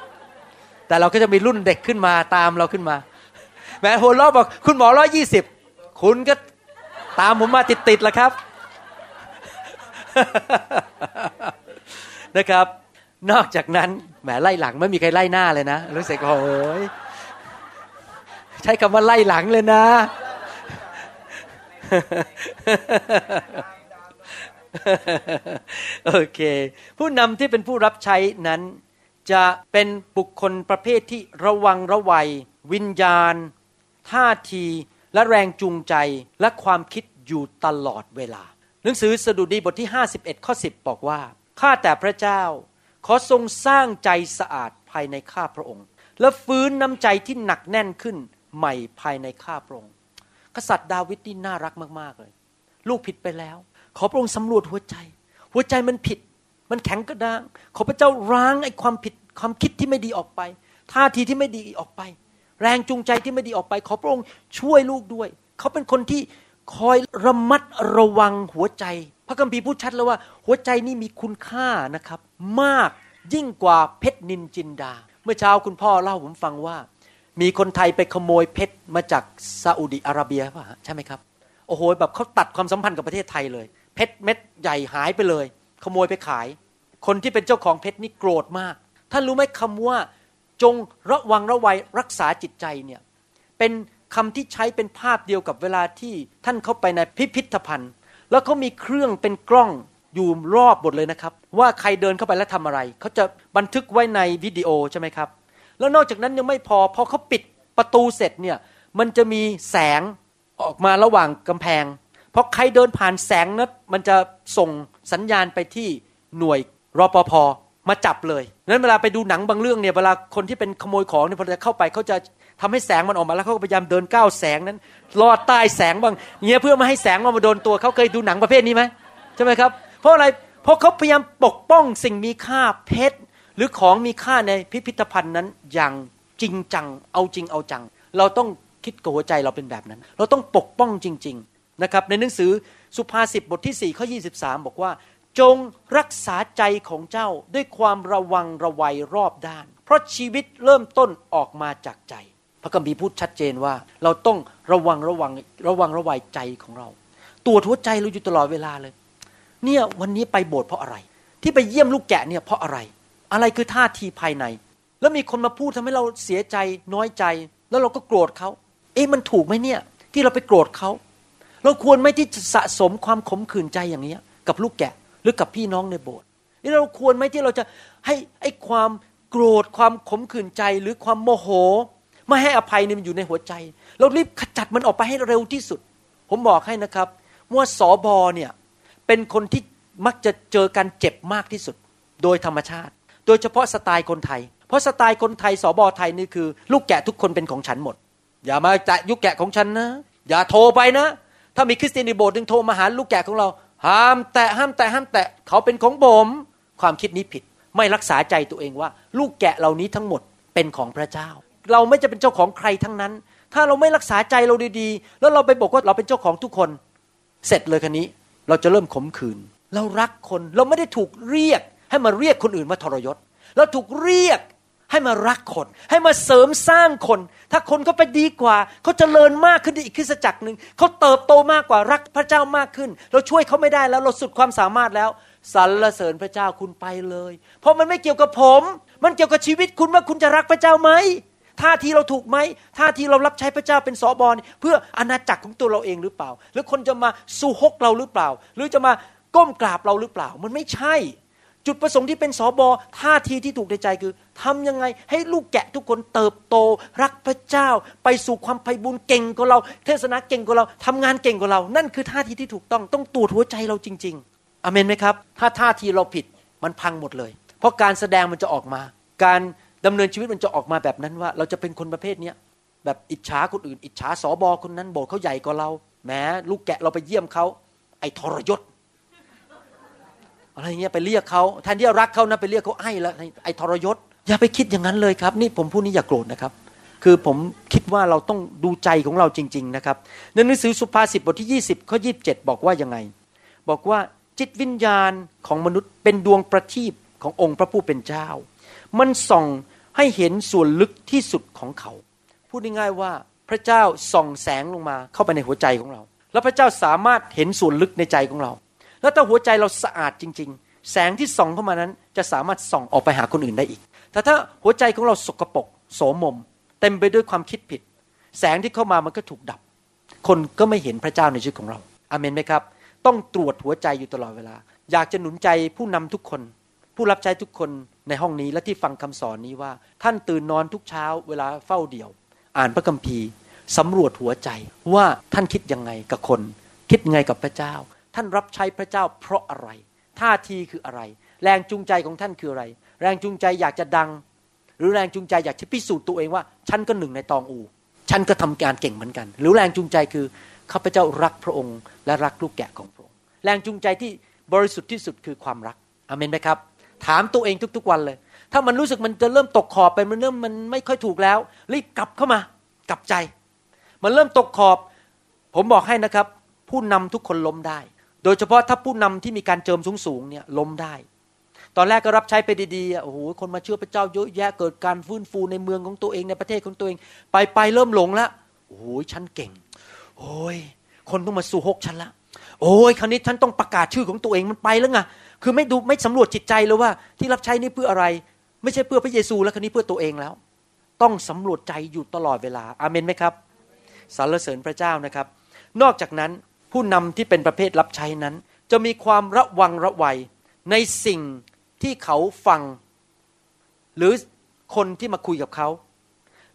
Speaker 1: แต่เราก็จะมีรุ่นเด็กขึ้นมาตามเราขึ้นมา แม้หัวล้อบอกคุณหมอร้อยยี่สิบคุณก็ ตามผมมาติดๆแล้วครับนะครับ นอกจากนั้นแหมไล่หลังไม่มีใครไล่หน้าเลยนะรู้สึกโอ้ยใช้คำว่าไล่หลังเลยนะ โอเค ผู้นำที่เป็นผู้รับใช้นั้น จะเป็นบุคคลประเภทที่ระวังระวัย วิญญาณ ท่าที และแรงจูงใจและความคิดอยู่ตลอดเวลา หนังสือสดุดีบทที่ 51 ข้อ 10 บอกว่า ข้าแต่พระเจ้า ขอทรงสร้างใจสะอาดภายในข้าพระองค์ และฟื้นน้ำใจที่หนักแน่นขึ้นใหม่ภายในข้าพระองค์ กษัตริย์ดาวิดนี่น่ารักมากๆเลย ลูกผิดไปแล้ว ขอพระองค์สำรวจหัวใจ หัวใจมันผิด มันแข็งกระด้าง ขอพระเจ้าร้างไอ้ความผิดความคิดที่ไม่ดีออกไปท่าทีที่ไม่ดีออกไป แรงจูงใจที่ไม่ดีออกไป ขอพระองค์ช่วยลูกด้วย เขาเป็นคนที่คอยระมัดระวังหัวใจ พระคัมภีร์พูดชัดแล้วว่า หัวใจนี่มีคุณค่านะครับ มากยิ่งกว่าเพชรนินจินดา เมื่อเช้าคุณพ่อเล่าผมฟังว่า มีคนไทยไปขโมยเพชรมาจากซาอุดิอาระเบียป่ะใช่ไหมครับโอ้โหแบบเขาตัดความสัมพันธ์กับประเทศไทยเลย เพชรเม็ดใหญ่หายไปเลย ขโมยไปขาย คนที่เป็นเจ้าของเพชรนี่โกรธมากท่านรู้ไหมคำว่า จงระวังระวัยรักษาจิตใจเนี่ยเป็นคำที่ใช้เป็นภาพเดียวกับเวลาที่ท่านเข้าไปในพิพิธภัณฑ์ แล้วเขามีเครื่องเป็นกล้องอยู่รอบหมดเลยนะครับ ว่าใครเดินเข้าไปแล้วทำอะไร เขาจะบันทึกไว้ในวิดีโอใช่ไหมครับ แล้วนอกจากนั้นยังไม่พอพอเขาปิดประตูเสร็จเนี่ยมันจะมีแสงออกมาระหว่างกำแพง เพราะใครเดินผ่านแสงนั้นมันจะส่งสัญญาณไปที่หน่วยรอปภมาจับเลย นั้นเวลาไปดูหนังบางเรื่องเนี่ยเวลาคนที่เป็นขโมยของเนี่ยพอจะเข้าไปเขาจะทำให้แสงมันออกมาแล้วเขาก็พยายามเดินก้าวแสงนั้นลอดใต้แสงบางเงี้ยเพื่อไม่ให้แสงมันมาโดนตัวเขาเคยดูหนังประเภทนี้ไหมใช่ไหมครับ เพราะอะไรเพราะเขาพยายามปกป้องสิ่งมีค่าเพชรหรือของมีค่าในพิพิธภัณฑ์นั้นอย่างจริงจัง เอาจริงเอาจัง เราต้องคิดกับหัวใจเราเป็นแบบนั้น เราต้องปกป้องจริง ๆนะครับ ในหนังสือสุภาษิตบทที่4ข้อ23บอกว่า จงรักษาใจของเจ้าด้วยความระวังระวัยรอบด้าน เพราะชีวิตเริ่มต้นออกมาจากใจ พระคัมภีร์พูดชัดเจนว่า เราต้องระวังระวังระวังระวัยใจของเราตรวจหัวใจเราอยู่ตลอดเวลาเลย เนี่ยวันนี้ไปโบสถ์เพราะอะไร ที่ไปเยี่ยมลูกแกะเนี่ยเพราะอะไร อะไรคือท่าทีภายใน แล้วมีคนมาพูดทำให้เราเสียใจน้อยใจ แล้วเราก็โกรธเขาเอ๊ะมันถูกไหมเนี่ย ที่เราไปโกรธเขาเราควรไหมที่จะสะสมความขมขื่นใจอย่างนี้กับลูกแกะ หรือกับพี่น้องในโบสถ์นี่เราควรไหมที่เราจะให้ไอ้ความโกรธความขมขื่นใจหรือความโมโห ไม่ให้อภัยเนี่ยมันอยู่ในหัวใจ เรารีบขจัดมันออกไปให้เร็วที่สุด ผมบอกให้นะครับว่าสอบอเนี่ยเป็นคนที่มักจะเจอการเจ็บมากที่สุด โดยธรรมชาติ โดยเฉพาะสไตล์คนไทย เพราะสไตล์คนไทยสอบอไทยนี่คือ ลูกแกะทุกคนเป็นของฉันหมด อย่ามาแตะยุกแกะของฉันนะ อย่าโทรไปนะ ถ้ามีคริสเตียนในโบสถ์หนึ่งโทรมาหาลูกแกะของเรา ห้ามแตะห้ามแตะห้ามแตะเขาเป็นของผมความคิดนี้ผิด ไม่รักษาใจตัวเองว่า ลูกแกะเหล่านี้ทั้งหมดเป็นของพระเจ้า เราไม่จะเป็นเจ้าของใครทั้งนั้น ถ้าเราไม่รักษาใจเราดีๆ แล้วเราไปบอกว่าเราเป็นเจ้าของทุกคน เสร็จเลยคันนี้ เราจะเริ่มขมขื่นเรารักคนเราไม่ได้ถูกเรียกให้มาเรียกคนอื่นมาทรยศเราถูกเรียก ให้มารักคน ให้มาเสริมสร้างคน ถ้าคนเขาไปดีกว่าเขาจเจริญมากขึ้นอีกคริสจักรหนึ่งเขาเติบโตมากกว่ารักพระเจ้ามากขึ้น เราช่วยเขาไม่ได้แล้วเราสุดความสามารถแล้วสรรเสริญพระเจ้าคุณไปเลย เพราะมันไม่เกี่ยวกับผม มันเกี่ยวกับชีวิตคุณว่าคุณจะรักพระเจ้าไหมท่าทีเราถูกไหมท่าทีเรารับใช้พระเจ้าเป็นสอบอลเพื่ออาณาจักรของตัวเราเองหรือเปล่า หรือคนจะมาสู้ฮกเราหรือเปล่า หรือจะมาก้มกราบเราหรือเปล่า มันไม่ใช่ จุดประสงค์ที่เป็นสอบอท่าทีที่ถูกในใจคือทำยังไงให้ลูกแกะทุกคนเติบโต รักพระเจ้า ไปสู่ความไพ่บุญเก่งกว่าเรา เทศนาเก่งกว่าเราทำงานเก่งกว่าเรา นั่นคือท่าทีที่ถูกต้องต้องตรวจหัวใจเราจริง ๆอเมนไหมครับ ถ้าท่าทีเราผิดมันพังหมดเลย เพราะการแสดงมันจะออกมา การดำเนินชีวิตมันจะออกมาแบบนั้นว่า เราจะเป็นคนประเภทเนี้ยแบบอิจฉาคนอื่น อิจฉาสอบอคนนั้นโบสถ์เขาใหญ่กว่าเราแม้ลูกแกะเราไปเยี่ยมเขาไอ้ทรยศ อะไรเงี้ยไปเรียกเขาแทนที่จะรักเขานะไปเรียกเขาไอ้แล้วไอ้ทรยศ อย่าไปคิดอย่างนั้นเลยครับ นี่ผมพูดนี้อย่าโกรธนะครับ คือผมคิดว่าเราต้องดูใจของเราจริง ๆ นะครับในหนังสือสุภาษิตบทที่ 20ข้อยีบอกว่ายังไง บอกว่าจิตวิญญาณของมนุษย์เป็นดวงประทีปขององค์พระผู้เป็นเจ้า มันส่องให้เห็นส่วนลึกที่สุดของเขา พูดง่ายๆว่าพระเจ้าส่องแสงลงมาเข้าไปในหัวใจของเรา แล้วพระเจ้าสามารถเห็นส่วนลึกในใจของเรา แล้วถ้าหัวใจเราสะอาดจริง ๆ แสงที่ส่องเข้ามานั้นจะสามารถส่องออกไปหาคนอื่นได้อีก แต่ถ้าหัวใจของเราสกปรกโสมม เต็มไปด้วยความคิดผิด แสงที่เข้ามามันก็ถูกดับ คนก็ไม่เห็นพระเจ้าในชีวิตของเรา อาเมนไหมครับ ต้องตรวจหัวใจอยู่ตลอดเวลา อยากจะหนุนใจผู้นำทุกคน ผู้รับใช้ทุกคนในห้องนี้และที่ฟังคำสอนนี้ว่า ท่านตื่นนอนทุกเช้า เวลาเฝ้าเดี่ยว อ่านพระคัมภีร์สำรวจหัวใจว่าท่านคิดยังไงกับคน คิดยังไงกับพระเจ้า ท่านรับใช้พระเจ้าเพราะอะไร ท่าทีคืออะไร แรงจูงใจของท่านคืออะไร แรงจูงใจอยากจะดัง หรือแรงจูงใจอยากจะพิสูจน์ตัวเองว่า ฉันก็หนึ่งในตองอู ฉันก็ทำการเก่งเหมือนกัน หรือแรงจูงใจคือข้าพเจ้ารักพระองค์ และรักลูกแกะของพระองค์ แรงจูงใจที่บริสุทธิ์ที่สุดคือความรักอเมนไหมครับ ถามตัวเองทุกๆวันเลย ถ้ามันรู้สึกมันจะเริ่มตกขอบไปมันเริ่มมันไม่ค่อยถูกแล้ว รีบกลับเข้ามากลับใจ มันเริ่มตกขอบ ผมบอกให้นะครับ ผู้นำทุกคนล้มได้ โดยเฉพาะถ้าผู้นำที่มีการเจิมสูงๆเนี่ยล้มได้ ตอนแรกก็รับใช้ไปดีๆโอ้โหคนมาเชื่อพระเจ้าเยอะแยะเกิดการฟื้นฟูในเมืองของตัวเองในประเทศของตัวเอง ไปไปเริ่มหลงละโอ้โหฉันเก่งโอ้ยคนต้องมาสู่หกฉันละโอ้ยคราวนี้ฉันต้องประกาศชื่อของตัวเองมันไปแล้วไงคือไม่ดูไม่สำรวจจิตใจเลยว่า ที่รับใช้นี่เพื่ออะไร ไม่ใช่เพื่อพระเยซูแล้วคราวนี้เพื่อตัวเองแล้ว ต้องสำรวจใจอยู่ตลอดเวลาอาเมนไหมครับสรรเสริญพระเจ้านะครับ นอกจากนั้น ผู้นำที่เป็นประเภทรับใช้นั้น จะมีความระวังระวัยในสิ่งที่เขาฟัง หรือคนที่มาคุยกับเขา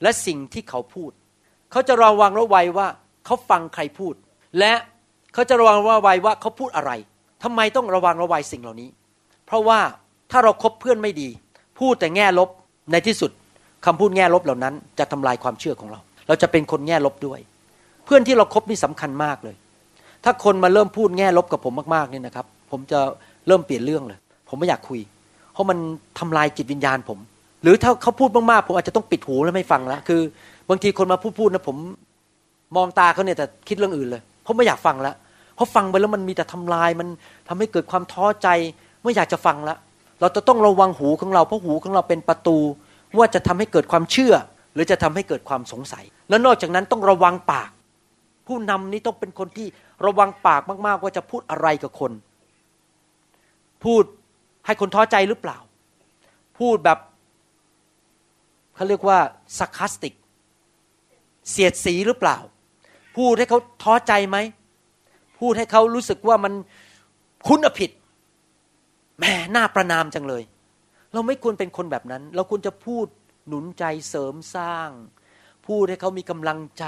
Speaker 1: และสิ่งที่เขาพูด เขาจะระวังระวัยว่าเขาฟังใครพูด และเขาจะระวังระวัยว่าเขาพูดอะไรทำไมต้องระวังระวัยสิ่งเหล่านี้ เพราะว่าถ้าเราครบเพื่อนไม่ดี พูดแต่แง่ลบในที่สุดคำพูดแง่ลบเหล่านั้น จะทำลายความเชื่อของเรา เราจะเป็นคนแง่ลบด้วย เพื่อนที่เราครบนี่สำคัญมากเลย ถ้าคนมาเริ่มพูดแง่ลบกับผมมากๆเนี่ยนะครับ ผมจะเริ่มเปลี่ยนเรื่องเลย ผมไม่อยากคุย เพราะมันทำลายจิตวิญญาณผม หรือถ้าเขาพูดมากๆผมอาจจะต้องปิดหูแล้วไม่ฟังแล้วคือบางทีคนมาพูดพูดนะผมมองตาเขาเนี่ยแต่คิดเรื่องอื่นเลยเพราะไม่อยากฟังแล้วเพราะฟังไปแล้วมันมีแต่ทำลายมันทำให้เกิดความท้อใจไม่อยากจะฟังแล้วเราจะต้องระวังหูของเราเพราะหูของเราเป็นประตู ว่าจะทำให้เกิดความเชื่อ หรือจะทำให้เกิดความสงสัย แล้วนอกจากนั้นต้องระวังปาก ผู้นำนี้ต้องเป็นคนที่ระวังปากมากๆ ว่าจะพูดอะไรกับคน พูดให้คนท้อใจหรือเปล่า พูดแบบเขาเรียกว่าสักคาสติก เสียดสีหรือเปล่า พูดให้เขาท้อใจไหม พูดให้เขารู้สึกว่ามันคุณอผิดแหมหน้าประนามจังเลย เราไม่ควรเป็นคนแบบนั้น เราควรจะพูดหนุนใจเสริมสร้าง พูดให้เขามีกำลังใจ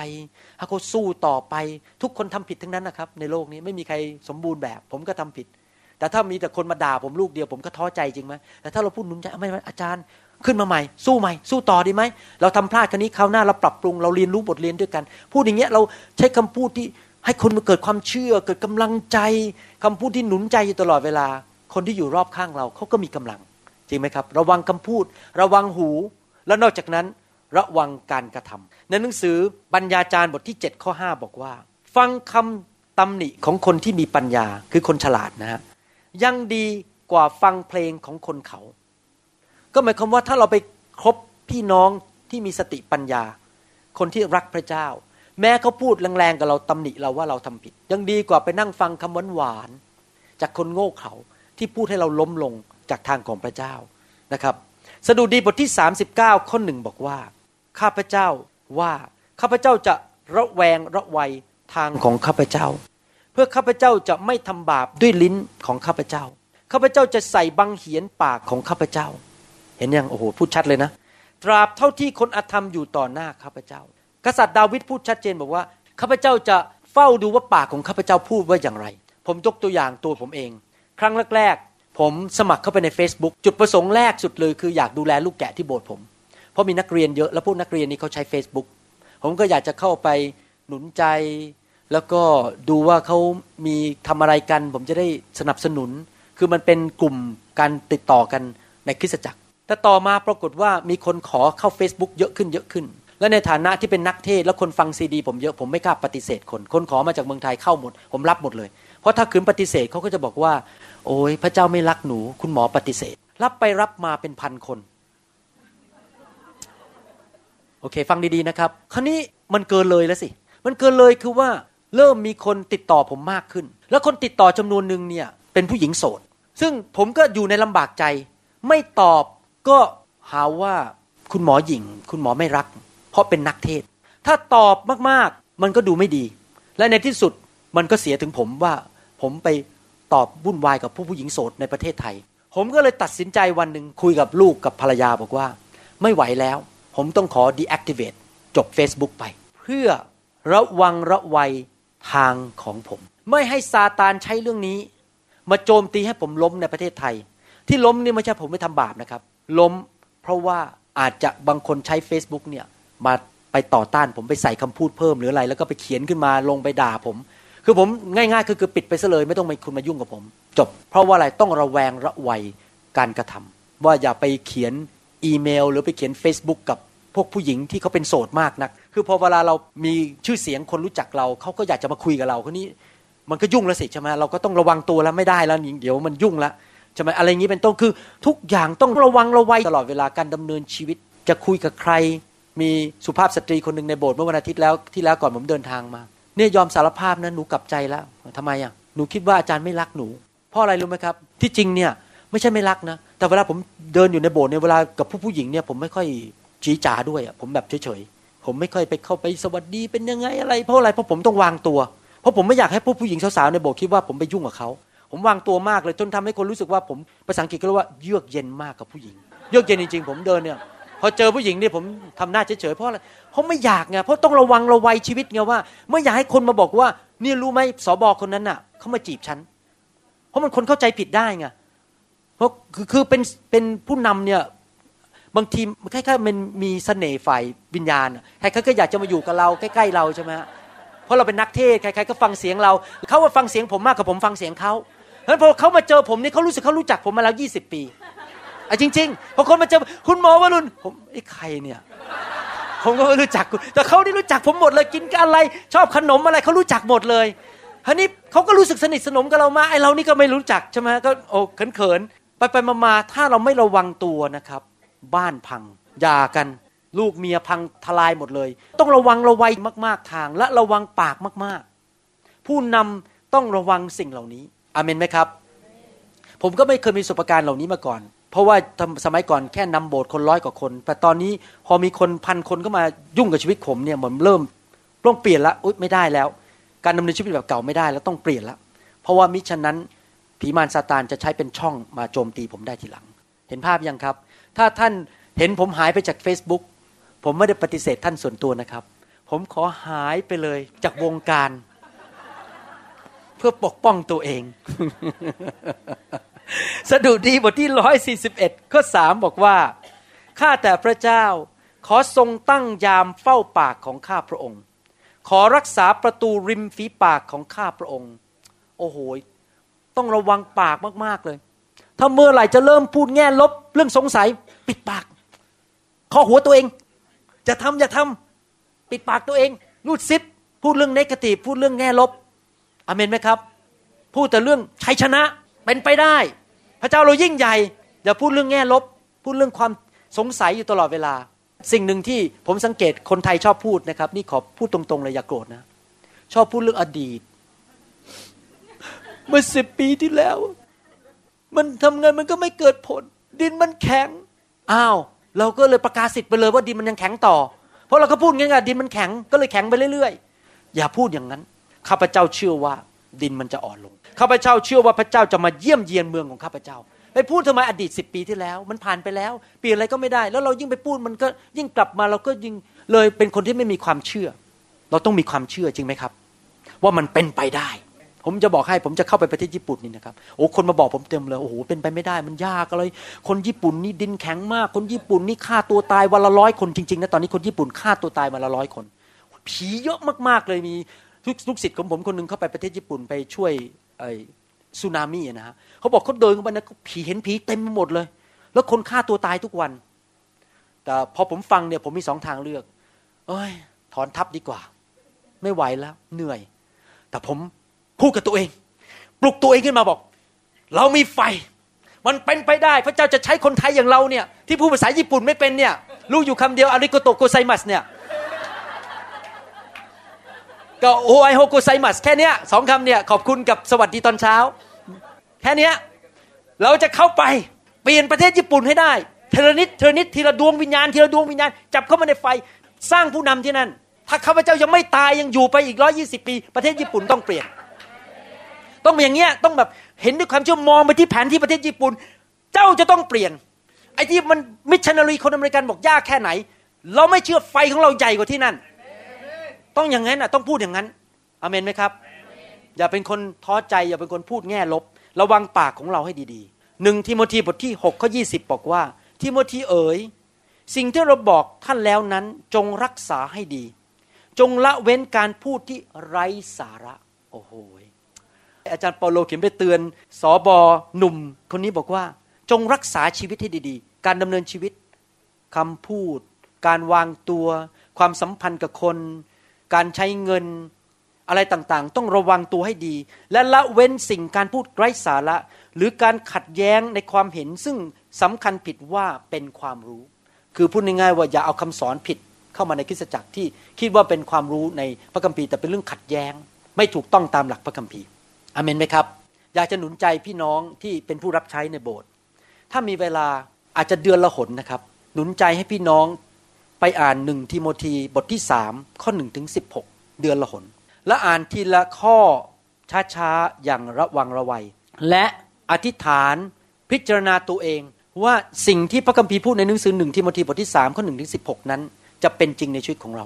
Speaker 1: ให้เขาสู้ต่อไป ทุกคนทำผิดทั้งนั้นนะครับ ในโลกนี้ไม่มีใครสมบูรณ์แบบ ผมก็ทำผิด แต่ถ้ามีแต่คนมาด่าผมลูกเดียวผมก็ท้อใจจริงไหมแต่ถ้าเราพูดหนุนใจไม่อาจารย์ขึ้นมาใหม่ สู้ใหม่ สู้ต่อดีไหม เราทำพลาดครั้นี้คราวหน้าเราปรับปรุงเราเรียนรู้บทเรียนด้วยกัน พูดอย่างเงี้ยเราใช้คำพูดที่ให้คนมาเกิดความเชื่อ เกิดกำลังใจคำพูดที่หนุนใจอยู่ตลอดเวลา คนที่อยู่รอบข้างเราเขาก็มีกำลัง จริงไหมครับ ระวังคำพูด ระวังหู แล้วนอกจากนั้น ระวังการกระทำในหนังสือปัญญาจารย์บทที่7ข้อ5บอกว่า ฟังคำตำหนิของคนที่มีปัญญาคือคนฉลาดนะฮะยังดีกว่าฟังเพลงของคนเขา ก็หมายความว่าถ้าเราไปคบพี่น้องที่มีสติปัญญา คนที่รักพระเจ้า แม้เขาพูดแรงๆกับเราตำหนิเราว่าเราทำผิด ยังดีกว่าไปนั่งฟังคำหวานๆจากคนโง่เขาที่พูดให้เราล้มลงจากทางของพระเจ้านะครับ สดุดีบทที่ 39 ข้อหนึ่งบอกว่า ข้าพเจ้าว่าข้าพเจ้าจะระแวงระวัยทางของข้าพเจ้า เพื่อข้าพเจ้าจะไม่ทำบาปด้วยลิ้นของข้าพเจ้าข้าพเจ้าจะใส่บังเหียนปากของข้าพเจ้า เห็นยังโอ้โหพูดชัดเลยนะ ตราบเท่าที่คนอธรรมอยู่ต่อหน้าข้าพเจ้า กษัตริย์ดาวิดพูดชัดเจนบอกว่าข้าพเจ้าจะเฝ้าดูว่าปากของข้าพเจ้าพูดว่าอย่างไร ผมยกตัวอย่างตัวผมเอง ครั้งแรกๆผมสมัครเข้าไปใน Facebook จุดประสงค์แรกสุดเลยคืออยากดูแลลูกแกะที่โบสถ์ผม ราะมีนักเรียนเยอะแล้วพวกนักเรียนนี้เขาใช้ Facebook ผมก็อยากจะเข้าไปหนุนใจ แล้วก็ดูว่าเขามีทำอะไรกัน ผมจะได้สนับสนุน คือมันเป็นกลุ่มการติดต่อกันในคริสตจักร แต่ต่อมาปรากฏว่ามีคนขอเข้า Facebook เยอะขึ้นเยอะขึ้น และในฐานะที่เป็นนักเทศแล้วคนฟังซีดี ผมเยอะผมไม่กล้าปฏิเสธคน คนขอมาจากเมืองไทยเข้าหมด ผมรับหมดเลย เพราะถ้าคืนปฏิเสธเขาก็จะบอกว่า โอ้ยพระเจ้าไม่รักหนู คุณหมอปฏิเสธ รับไปรับมาเป็นพันคน โอเค ฟังดีๆนะครับ คราวนี้มันเกินเลยแล้วสิ มันเกินเลยคือว่าเริ่มมีคนติดต่อผมมากขึ้น แล้วคนติดต่อจำนวนหนึ่งเนี่ยเป็นผู้หญิงโสด ซึ่งผมก็อยู่ในลำบากใจ ไม่ตอบก็หาว่าคุณหมอหญิง คุณหมอไม่รัก เพราะเป็นนักเทศ ถ้าตอบมากๆ มันก็ดูไม่ดี และในที่สุดมันก็เสียถึงผมว่า ผมไปตอบวุ่นวายกับผู้ผู้หญิงโสดในประเทศไทย ผมก็เลยตัดสินใจวันหนึ่งคุยกับลูกกับภรรยาบอกว่า ไม่ไหวแล้ว ผมต้องขอ deactivate จบ Facebook ไป เพื่อระวังระวัยทางของผม ไม่ให้ซาตานใช้เรื่องนี้ มาโจมตีให้ผมล้มในประเทศไทย ที่ล้มนี่ไม่ใช่ผมไม่ทำบาปนะครับ ล้มเพราะว่าอาจจะบางคนใช้ Facebook เนี่ยมาไปต่อต้านผมไปใส่คำพูดเพิ่มหรืออะไร แล้วก็ไปเขียนขึ้นมาลงไปด่าผม คือผมง่ายๆคือคือปิดไปซะเลย ไม่ต้องมาคุณมายุ่งกับผม จบ เพราะว่าอะไรต้องระแวงระวัยการกระทำว่าอย่าไปเขียนอีเมล หรือไปเขียน Facebook กับ พวกผู้หญิงที่เขาเป็นโสดมากนัก คือพอเวลาเรามีชื่อเสียงคนรู้จักเราเขาก็อยากจะมาคุยกับเราคนนี้มันก็ยุ่งแล้วสิใช่ไหมเราก็ต้องระวังตัวแล้วไม่ได้แล้วเดี๋ยวมันยุ่งแล้วใช่ไหมอะไรอย่างนี้เป็นต้นคือทุกอย่างต้องระวังระวัยตลอดเวลาการดำเนินชีวิต จะคุยกับใคร มีสุภาพสตรีคนหนึ่งในโบสถ์เมื่อวันอาทิตย์แล้วที่แล้วก่อนผมเดินทางมา เนี่ยยอมสารภาพนะหนูกลับใจแล้วทำไมอะหนูคิดว่าอาจารย์ไม่รักหนู เพราะอะไรรู้ไหมครับ ที่จริงเนี่ยไม่ใช่ไม่รักนะ แต่เวลาผมเดินอยู่ในโบสถ์เนี่ยเวลากับผู้ผู้หญิงเนี่ยผมไม่ค่อย จีจาด้วยอะผมแบบเฉยๆผมไม่ค่อยไปเข้าไปสวัสดีเป็นยังไงอะไร เพราะอะไรเพราะผมต้องวางตัว เพราะผมไม่อยากให้ผู้ผู้หญิงสาวๆในโบสถ์คิดว่าผมไปยุ่งกับเขาผมวางตัวมากเลยจนทำให้คนรู้สึกว่าผมภาษาอังกฤษก็เรียกว่าเยือกเย็นมากกับผู้หญิง เยือกเย็นจริงๆ ผมเดินเนี่ยพอเจอผู้หญิงเนี่ยผมทำหน้าเฉยๆเพราะอะไรเพราะไม่อยากไงเพราะต้องระวังระวัยชีวิตไงว่าไม่อยากให้คนมาบอกว่าเนี่ยรู้ไหมสอบอคนนั้นน่ะเขามาจีบฉันเพราะมันคนเข้าใจผิดได้ไงเพราะคือคือเป็นเป็นผู้นำเนี่ย บางทีคล้ายๆมันมีเสน่ห์ฝ่ายวิญญาณใครๆก็อยากจะมาอยู่กับเราใกล้ๆเราใช่ไหมเพราะเราเป็นนักเทศใครๆก็ฟังเสียงเราเขาว่าฟังเสียงผมมากกว่าผมฟังเสียงเขาเพราะพอเขามาเจอผมนี่เขารู้สึกเขารู้จักผมมาแล้วยี่สิบปีอะจริงๆพอคนมาเจอคุณหมอวรุณผมไอ้ใครเนี่ยผมก็ไม่รู้จักคุณแต่เขาได้รู้จักผมหมดเลยกินกันอะไร ชอบขนมอะไรเขารู้จักหมดเลยทีนี้เขาก็รู้สึกสนิทสนมกับเรามาไอ้เรานี่ก็ไม่รู้จักใช่ไหมก็โอ้เขินๆไปไปมาๆถ้าเราไม่ระวังตัวนะครับ บ้านพังหย่ากัน ลูกเมียพังทลายหมดเลย ต้องระวังระวัยมาก ๆทาง และระวังปากมาก ๆ ผู้นำต้องระวังสิ่งเหล่านี้อเมนไหมครับ ผมก็ไม่เคยมีประสบการณ์เหล่านี้มาก่อน เพราะว่าสมัยก่อนแค่นำโบสถ์คนร้อยกว่าคน แต่ตอนนี้พอมีคนพันคนก็มายุ่งกับชีวิตผมเนี่ยผมเริ่มต้องเปลี่ยนละอุ๊ยไม่ได้แล้ว การดำเนินชีวิตแบบเก่าไม่ได้แล้วต้องเปลี่ยนละเพราะว่ามิฉะนั้นผีมารซาตานจะใช้เป็นช่องมาโจมตีผมได้ทีหลัง เห็นภาพยังครับ ถ้าท่านเห็นผมหายไปจาก Facebook ผมไม่ได้ปฏิเสธท่านส่วนตัวนะครับ ผมขอหายไปเลยจากวงการ เพื่อปกป้องตัวเอง สดุดีบทที่ร้อยสี่สิบเอ็ดข้อสามบอกว่า ข้าแต่พระเจ้า ขอทรงตั้งยามเฝ้าปากของข้าพระองค์ ขอรักษาประตูริมฝีปากของข้าพระองค์ โอ้โห ต้องระวังปากมาก ๆ เลย ถ้าเมื่อไหร่จะเริ่มพูดแง่ลบ เรื่องสงสัย ปิดปากข้อหัวตัวเอง จะทำอย่าทำปิดปากตัวเอง รูดซิปพูดเรื่องเนกาทีฟพูดเรื่องแง่ลบอเมนไหมครับ พูดแต่เรื่องชัยชนะเป็นไปได้ พระเจ้าเรายิ่งใหญ่อย่าพูดเรื่องแง่ลบ พูดเรื่องความสงสัยอยู่ตลอดเวลา สิ่งหนึ่งที่ผมสังเกตคนไทยชอบพูดนะครับ นี่ขอพูดตรงๆเลยอย่าโกรธนะ ชอบพูดเรื่องอดีต เมื่อสิบปีที่แล้ว มันทำไงมันก็ไม่เกิดผล ดินมันแข็งอ้าวเราก็เลยประกาศสิทธิ์ไปเลยว่าดินมันยังแข็งต่อ เพราะเราก็พูดง่ายๆดินมันแข็งก็เลยแข็งไปเรื่อยๆ อย่าพูดอย่างนั้น ข้าพเจ้าเชื่อว่าดินมันจะอ่อนลง ข้าพเจ้าเชื่อว่าพระเจ้าจะมาเยี่ยมเยียนเมืองของข้าพเจ้า ไปพูดทำไมอดีตสิบปีที่แล้ว มันผ่านไปแล้ว เปลี่ยนอะไรก็ไม่ได้ แล้วเรายิ่งไปพูดมันก็ยิ่งกลับมาเราก็ยิ่งเลยเป็นคนที่ไม่มีความเชื่อ เราต้องมีความเชื่อจริงไหมครับ ว่ามันเป็นไปได้ ผมจะบอกให้ผมจะเข้าไปประเทศญี่ปุ่นนี่นะครับโอ้คนมาบอกผมเต็มเลยโอ้โหเป็นไปไม่ได้มันยากอะไรคนญี่ปุ่นนี่ดินแข็งมาก คนญี่ปุ่นนี่ฆ่าตัวตายวันละร้อยคนจริงๆนะตอนนี้คนญี่ปุ่นฆ่าตัวตายวันละร้อยคนผีเยอะมากๆเลยมีทุกลูกศิษย์ของผมคนหนึ่งเข้าไปประเทศญี่ปุ่นไปช่วยไอ้สึนามินะฮะเขาบอกเขาเดินเข้าไปนะผีเห็นผีเต็มไปหมดเลย แล้วคนฆ่าตัวตายทุกวัน แต่พอผมฟังเนี่ยผมมีสองทางเลือก เอ้ย ถอนทับดีกว่า ไม่ไหวแล้ว เหนื่อย แต่ผม พูดกับตัวเอง ปลุกตัวเองขึ้นมาบอก เรามีไฟ มันเป็นไปได้ พระเจ้าจะใช้คนไทยอย่างเราเนี่ย ที่พูดภาษาญี่ปุ่นไม่เป็นเนี่ยรู้อยู่คำเดียวありがとうございますเนี่ยก็おはようございますแค่นี้สองคำเนี่ยขอบคุณกับสวัสดีตอนเช้า แค่นี้เราจะเข้าไปเปลี่ยนประเทศญี่ปุ่นให้ได้ทีละนิดทีละนิดทีละดวงวิญญาณทีละดวงวิญญาณจับเข้ามาในไฟสร้างผู้นำที่นั่น ถ้าข้าพเจ้ายังไม่ตายยังอยู่ไปอีกร้อยยี่สิบปี ประเทศญี่ปุ่นต้องเปลี่ยน ต้องอย่างเงี้ยต้องแบบเห็นด้วยความเชื่อมองไปที่แผนที่ประเทศญี่ปุ่น เจ้าจะต้องเปลี่ยนไอ้ที่มันมิชชันนารีคนอเมริกันบอกยากแค่ไหน เราไม่เชื่อไฟของเราใหญ่กว่าที่นั่น ต้องอย่างนั้นอะต้องพูดอย่างนั้นอเมนไหมครับ อย่าเป็นคนท้อใจอย่าเป็นคนพูดแง่ลบ ระวังปากของเราให้ดีๆหนึ่งทิโมธีบทที่6ข้อยีบอกว่า ทิโมธีเอ๋ยสิ่งที่เราบอกท่านแล้วนั้นจงรักษาให้ดี จงละเว้นการพูดที่ไร้สาระ โอ้โห อาจารย์เปาโลเขียนไปเตือนสอบอหนุ่ม คนนี้บอกว่า จงรักษาชีวิตให้ดีๆ การดำเนินชีวิตคำพูด การวางตัว ความสัมพันธ์กับคน การใช้เงินอะไรต่างๆ ต้องระวังตัวให้ดี และละเว้นสิ่งการพูดไร้สาระ หรือการขัดแย้งในความเห็นซึ่งสำคัญผิดว่าเป็นความรู้ คือพูดง่ายๆว่าอย่าเอาคำสอนผิดเข้ามาในคริสตจักรที่คิดว่าเป็นความรู้ในพระคัมภีร์แต่เป็นเรื่องขัดแย้ง ไม่ถูกต้องตามหลักพระคัมภีร์ อเมนไหมครับ อยากจะหนุนใจพี่น้องที่เป็นผู้รับใช้ในโบสถ์ถ้ามีเวลาอาจจะเดือนละหนนะครับ หนุนใจให้พี่น้องไปอ่านหนึ่งทิโมธีบทที่สามข้อหนึ่งถึงสิบหกเดือนละหน และอ่านทีละข้อช้าๆ อย่างระวังระวัย และอธิษฐานพิจารณาตัวเอง ว่าสิ่งที่พระคัมภีร์พูดในหนังสือหนึ่งทิโมธีบทที่สามข้อหนึ่งถึงสิบหกนั้น จะเป็นจริงในชีวิตของเรา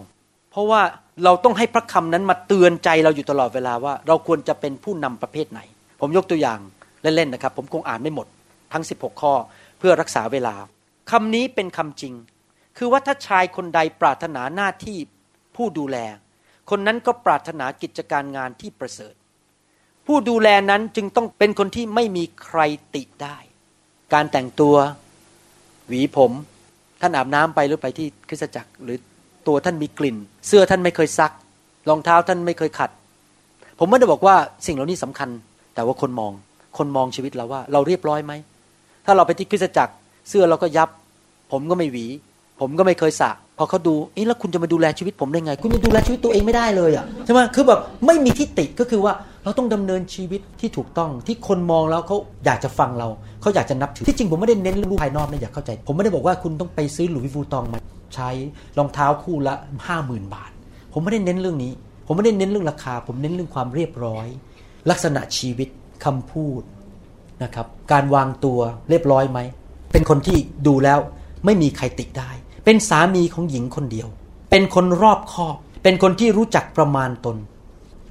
Speaker 1: เพราะว่า เราต้องให้พระคำนั้นมาเตือนใจเราอยู่ตลอดเวลาว่า เราควรจะเป็นผู้นำประเภทไหน ผมยกตัวอย่างเล่นๆนะครับ ผมคงอ่านไม่หมด ทั้ง 16 ข้อเพื่อรักษาเวลาคำนี้เป็นคำจริง คือว่าถ้าชายคนใดปรารถนาหน้าที่ผู้ดูแล คนนั้นก็ปรารถนากิจการงานที่ประเสริฐ ผู้ดูแลนั้นจึงต้องเป็นคนที่ไม่มีใครติได้ การแต่งตัว หวีผม ท่านอาบน้ำไปหรือไปที่คริสตจักรหรือ ตัวท่านมีกลิ่น เสื้อท่านไม่เคยซัก รองเท้าท่านไม่เคยขัด ผมไม่ได้บอกว่าสิ่งเหล่านี้สำคัญ แต่ว่าคนมอง คนมองชีวิตเราว่า เราเรียบร้อยไหม ถ้าเราไปที่คริสตจักร เสื้อเราก็ยับ ผมก็ไม่หวี ผมก็ไม่เคยสระพอเขาดูเอ๊ะแล้วคุณจะมาดูแลชีวิตผมได้ไง คุณจะดูแลชีวิตตัวเองไม่ได้เลยอะใช่ไหมคือแบบไม่มีที่ติก็คือว่าเราต้องดำเนินชีวิตที่ถูกต้องที่คนมองแล้วเขาอยากจะฟังเราเขาอยากจะนับถือที่จริงผมไม่ได้เน้นเรื่องรูปภายนอกนะอยากเข้าใจ ผมไม่ได้บอกว่าคุณต้องไปซื้อหลุยส์วูตองมา ใช้รองเท้าคู่ละห้าหมื่นบาท ผมไม่ได้เน้นเรื่องนี้ ผมไม่ได้เน้นเรื่องราคา ผมเน้นเรื่องความเรียบร้อย ลักษณะชีวิตคำพูดนะครับ การวางตัวเรียบร้อยไหม เป็นคนที่ดูแล้วไม่มีใครติได้ เป็นสามีของหญิงคนเดียว เป็นคนรอบคอบ เป็นคนที่รู้จักประมาณตน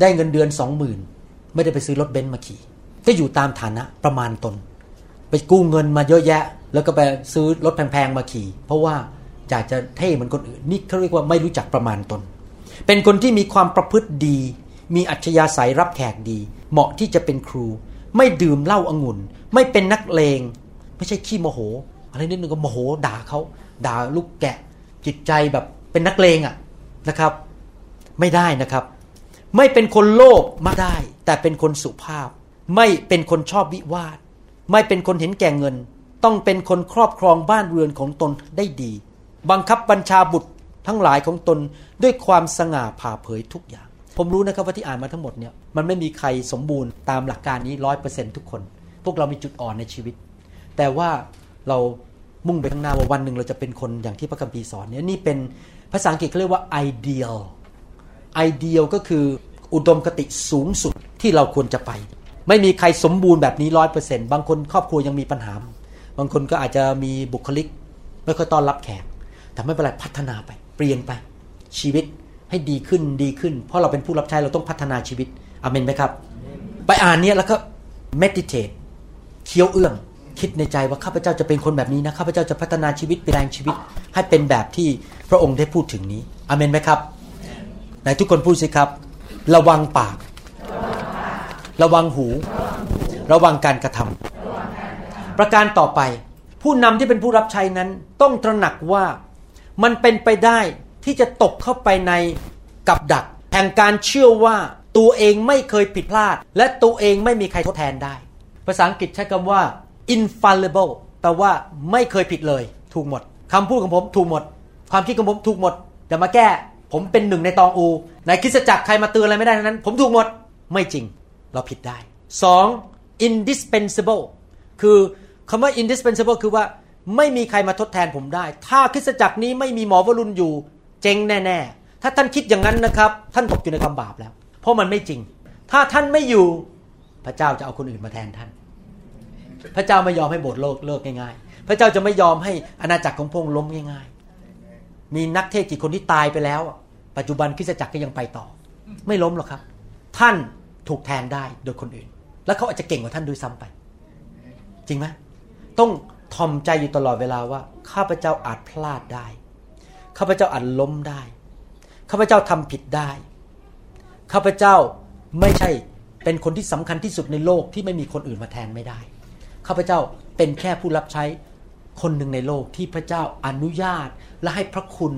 Speaker 1: ได้เงินเดือนสองหมื่นไม่ได้ไปซื้อรถเบนซ์มาขี่ ก็อยู่ตามฐานะประมาณตน ไปกู้เงินมาเยอะแยะ แล้วก็ไปซื้อรถแพงๆมาขี่ เพราะว่า อยากจะเท่เหมือนคนอื่นนี่เขาเรียกว่าไม่รู้จักประมาณตน เป็นคนที่มีความประพฤติดี มีอัจฉริยะสายรับแขกดี เหมาะที่จะเป็นครู ไม่ดื่มเหล้าอางุ่น ไม่เป็นนักเลง ไม่ใช่ขี้โมโห อะไรนิดนึงก็โมโหด่าเขาด่าลูกแกะ จิตใจแบบเป็นนักเลงอะ่ะนะครับ ไม่ได้นะครับ ไม่เป็นคนโลภมาได้ แต่เป็นคนสุภาพ ไม่เป็นคนชอบวิวาท ไม่เป็นคนเห็นแก่เงิน ต้องเป็นคนครอบครองบ้านเรือนของตนได้ดี บังคับบัญชาบุตรทั้งหลายของตนด้วยความสง่าผ่าเผยทุกอย่าง ผมรู้นะครับว่าที่อ่านมาทั้งหมดเนี่ยมันไม่มีใครสมบูรณ์ตามหลักการนี้ร้อยเปอร์เซ็นทุกคน พวกเรามีจุดอ่อนในชีวิต แต่ว่าเรามุ่งไปข้างหน้าว่าวันหนึ่งเราจะเป็นคนอย่างที่พระคัมภีร์สอนเนี่ยนี่เป็นภาษาอังกฤษเขาเรียกว่า ideal ideal ก็คืออุดมคติสูงสุดที่เราควรจะไป ไม่มีใครสมบูรณ์แบบนี้ร้อยเปอร์เซ็นต์บางคนครอบครัวยังมีปัญหา บางคนก็อาจจะมีบุคลิก ไม่ค่อยต้อนรับแขก แต่ไม่เป็นไรพัฒนาไป เปลี่ยนไป ชีวิตให้ดีขึ้นดีขึ้น เพราะเราเป็นผู้รับใช้เราต้องพัฒนาชีวิตอเมนไหมครับ ไปอ่านเนี้ยแล้วก็ meditate เคี้ยวเอื้องคิดในใจว่าข้าพเจ้าจะเป็นคนแบบนี้นะข้าพเจ้าจะพัฒนาชีวิตเปลี่ยนแปลงชีวิต ให้เป็นแบบที่พระองค์ได้พูดถึงนี้อเมนไหมครับไหนทุกคนพูดสิครับ ระวังปาก ระวังหู ระวังการกระทำประการต่อไป ผู้นำที่เป็นผู้รับใช้นั้น ต้องตระหนักว่า มันเป็นไปได้ที่จะตกเข้าไปในกับดัก แห่งการเชื่อว่าตัวเองไม่เคยผิดพลาด และตัวเองไม่มีใครทดแทนได้ ภาษาอังกฤษใช้คำว่า infallible แปลว่าไม่เคยผิดเลย ถูกหมดคำพูดของผมถูกหมด ความคิดของผมถูกหมดอย่ามาแก้ ผมเป็นหนึ่งในตองอู ในคริสตจักรใครมาเตือนอะไรไม่ได้ทั้งนั้น ผมถูกหมดไม่จริง เราผิดได้สอง indispensable คือคำว่า indispensable คือว่า ไม่มีใครมาทดแทนผมได้ ถ้าคริสตจักรนี้ไม่มีหมอวรุณอยู่ เจ๊งแน่ ๆ ถ้าท่านคิดอย่างนั้นนะครับ ท่านตกอยู่ในความบาปแล้ว เพราะมันไม่จริง ถ้าท่านไม่อยู่พระเจ้าจะเอาคนอื่นมาแทนท่าน พระเจ้าไม่ยอมให้โบสถ์โลกเลิกง่ายๆ พระเจ้าจะไม่ยอมให้อาณาจักรของพระองค์ล้มง่าย ๆ มีนักเทศกี่คนที่ตายไปแล้ว ปัจจุบันคริสตจักรก็ยังไปต่อ ไม่ล้มหรอกครับ ท่านถูกแทนได้โดยคนอื่น แล้วเขาอาจจะเก่งกว่าท่านด้วยซ้ำไป จริงไหมต้อง ทอมใจอยู่ตลอดเวลาว่า ข้าพเจ้าอาจพลาดได้ ข้าพเจ้าอาจล้มได้ ข้าพเจ้าทำผิดได้ ข้าพเจ้าไม่ใช่เป็นคนที่สำคัญที่สุดในโลกที่ไม่มีคนอื่นมาแทนไม่ได้ ข้าพเจ้าเป็นแค่ผู้รับใช้คนหนึ่งในโลกที่พระเจ้าอนุญาตและให้พระคุณ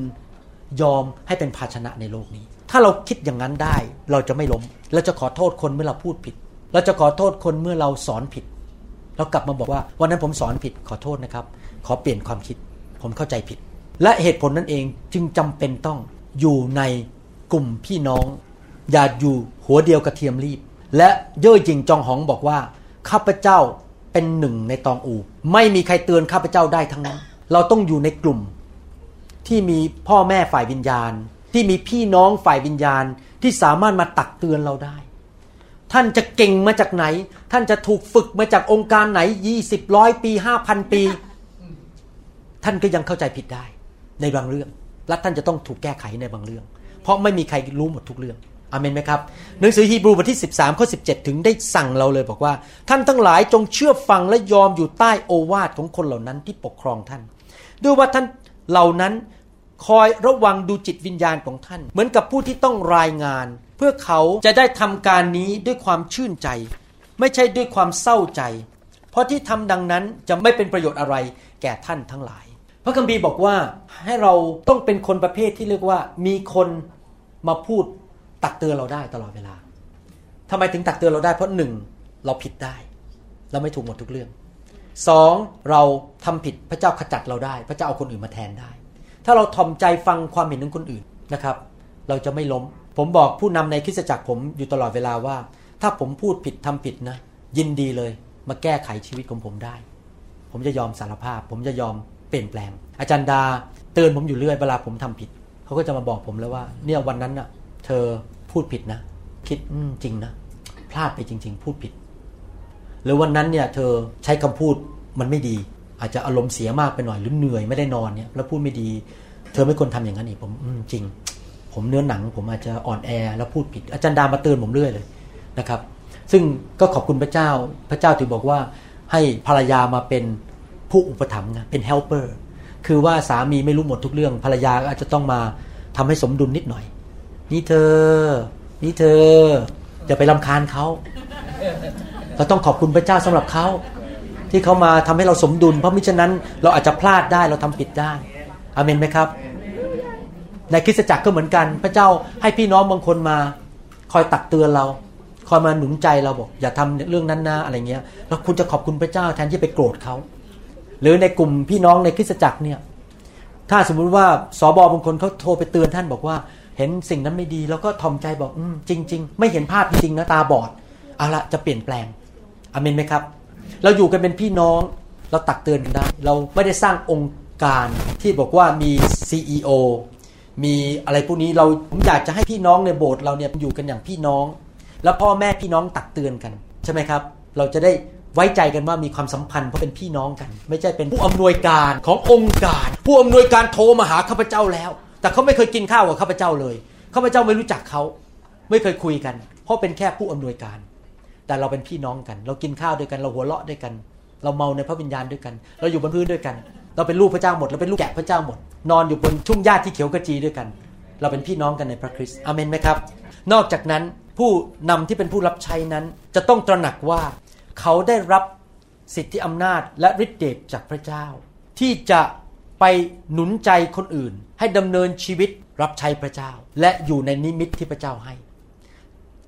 Speaker 1: ยอมให้เป็นภาชนะในโลกนี้ ถ้าเราคิดอย่างนั้นได้ เราจะไม่ล้ม เราจะขอโทษคนเมื่อเราพูดผิด เราจะขอโทษคนเมื่อเราสอนผิด เรากลับมาบอกว่าวันนั้นผมสอนผิดขอโทษนะครับ ขอเปลี่ยนความคิด ผมเข้าใจผิด และเหตุผลนั่นเองจึงจำเป็นต้องอยู่ในกลุ่มพี่น้อง อย่าอยู่หัวเดียวกระเทียมรีบ และเย่อหยิ่งจองหองบอกว่าข้าพเจ้าเป็นหนึ่งในตองอู ไม่มีใครเตือนข้าพเจ้าได้ทั้งนั้น เราต้องอยู่ในกลุ่ม ที่มีพ่อแม่ฝ่ายวิญญาณ ที่มีพี่น้องฝ่ายวิญญาณที่สามารถมาตักเตือนเราได้ ท่านจะเก่งมาจากไหน ท่านจะถูกฝึกมาจากองค์การไหนยี่สิบร้อยปีห้าพันปี ท่านก็ยังเข้าใจผิดได้ ในบางเรื่อง และท่านจะต้องถูกแก้ไขในบางเรื่อง เพราะไม่มีใครรู้หมดทุกเรื่องอเมนไหมครับหนังสือฮีบรูบทที่ 13ข้อ17 ถึงได้สั่งเราเลยบอกว่า ท่านทั้งหลายจงเชื่อฟังและยอมอยู่ใต้โอวาทของคนเหล่านั้นที่ปกครองท่าน ด้วยว่าท่านเหล่านั้นคอยระวังดูจิตวิญญาณของท่าน เหมือนกับผู้ที่ต้องรายงาน เพื่อเขาจะได้ทำการนี้ด้วยความชื่นใจ ไม่ใช่ด้วยความเศร้าใจ เพราะที่ทำดังนั้นจะไม่เป็นประโยชน์อะไรแก่ท่านทั้งหลาย พระคัมภีร์บอกว่าให้เราต้องเป็นคนประเภทที่เรียกว่า มีคนมาพูดตักเตือนเราได้ตลอดเวลาทำไมถึงตักเตือนเราได้เพราะหนึ่งเราผิดได้ เราไม่ถูกหมดทุกเรื่องสองเราทำผิดพระเจ้าขจัดเราได้ พระเจ้าเอาคนอื่นมาแทนได้ ถ้าเราทอมใจฟังความเห็นของคนอื่นนะครับ เราจะไม่ล้ม ผมบอกผู้นำในคริสตจักรผมอยู่ตลอดเวลาว่า ถ้าผมพูดผิดทำผิดนะ ยินดีเลย มาแก้ไขชีวิตของผมได้ ผมจะยอมสารภาพ ผมจะยอมเปลี่ยนแปลง อาจารย์ดาเตือนผมอยู่เรื่อยเวลาผมทำผิดเขาก็จะมาบอกผมแล้วว่า เนี่ยวันนั้นน่ะ เธอพูดผิดนะ คิดจริงนะพลาดไปจริง ๆ พูดผิด หรือวันนั้นเนี่ย เธอใช้คำพูดมันไม่ดี อาจจะอารมณ์เสียมากไปหน่อยหรือเหนื่อยไม่ได้นอนเนี่ยแล้วพูดไม่ดี เธอไม่ควรทำอย่างนั้นอีกผมจริง ผมเนื้อหนัง ผมอาจจะอ่อนแอแล้วพูดผิดอาจารย์ดามาเตือนผมเรื่อยเลยนะครับ ซึ่งก็ขอบคุณพระเจ้าพระเจ้าถึงบอกว่าให้ภรรยามาเป็นผู้อุปถัมภ์นะเป็น helper คือว่าสามีไม่รู้หมดทุกเรื่อง ภรรยาอาจจะต้องมาทำให้สมดุลนิดหน่อย นี่เธอ นี่เธออย่าไปลำคาญเขาเราต้องขอบคุณพระเจ้าสำหรับเขาที่เขามาทำให้เราสมดุล เพราะมิฉะนั้นเราอาจจะพลาดได้เราทำผิดได้อเมนไหมครับ ในคริสตจักรก็เหมือนกัน พระเจ้าให้พี่น้องบางคนมาคอยตักเตือนเราคอยมาหนุนใจเราบอก อย่าทำเรื่องนั้นนะอะไรเงี้ยแล้วคุณจะขอบคุณพระเจ้าแทนที่ไปโกรธเขาหรือในกลุ่มพี่น้องในคริสตจักรเนี่ยถ้าสมมุติว่าสอบอบางคนเขาโทรไปเตือนท่านบอกว่า เห็นสิ่งนั้นไม่ดี แล้วก็ทอมใจบอกอืจริง ๆ ไม่เห็นภาพจริงนะตาบอดเอาละจะเปลี่ยนแปลงอเมนไหมครับ เราอยู่กันเป็นพี่น้องเราตักเตือนกันได้ เราไม่ได้สร้างองค์การที่บอกว่ามี CEO มีอะไรพวกนี้เราผมอยากจะให้พี่น้องในโบสถ์เราเนี่ยอยู่กันอย่างพี่น้อง แล้วพ่อแม่พี่น้องตักเตือนกัน ใช่ไหมครับ เราจะได้ไว้ใจกันว่ามีความสัมพันธ์เพราะเป็นพี่น้องกัน ไม่ใช่เป็นผู้อำนวยการขององค์การ ผู้อำนวยการโทรมาหาข้าพเจ้าแล้ว แต่เขาไม่เคยกินข้าวกับข้าพเจ้าเลยข้าพเจ้าไม่รู้จักเขาไม่เคยคุยกัน เพราะเป็นแค่ผู้อำนวยการ แต่เราเป็นพี่น้องกัน เรากินข้าวด้วยกันเราหัวเราะด้วยกัน เราเมาในพระวิญญาณด้วยกัน เราอยู่บนพื้นด้วยกัน เราเป็นลูกพระเจ้าหมดเราเป็นลูกแกะพระเจ้าหมด นอนอยู่บนทุ่งหญ้าที่เขียวกระจีด้วยกัน เราเป็นพี่น้องกันในพระคริสต์อเมนไหมครับ นอกจากนั้นผู้นำที่เป็นผู้รับใช้นั้น จะต้องตระหนักว่าเขาได้รับสิทธิอำนาจและฤทธิเดชจากพระเจ้า ที่จะไปหนุนใจคนอื่น ให้ดำเนินชีวิตรับใช้พระเจ้า และอยู่ในนิมิตที่พระเจ้าให้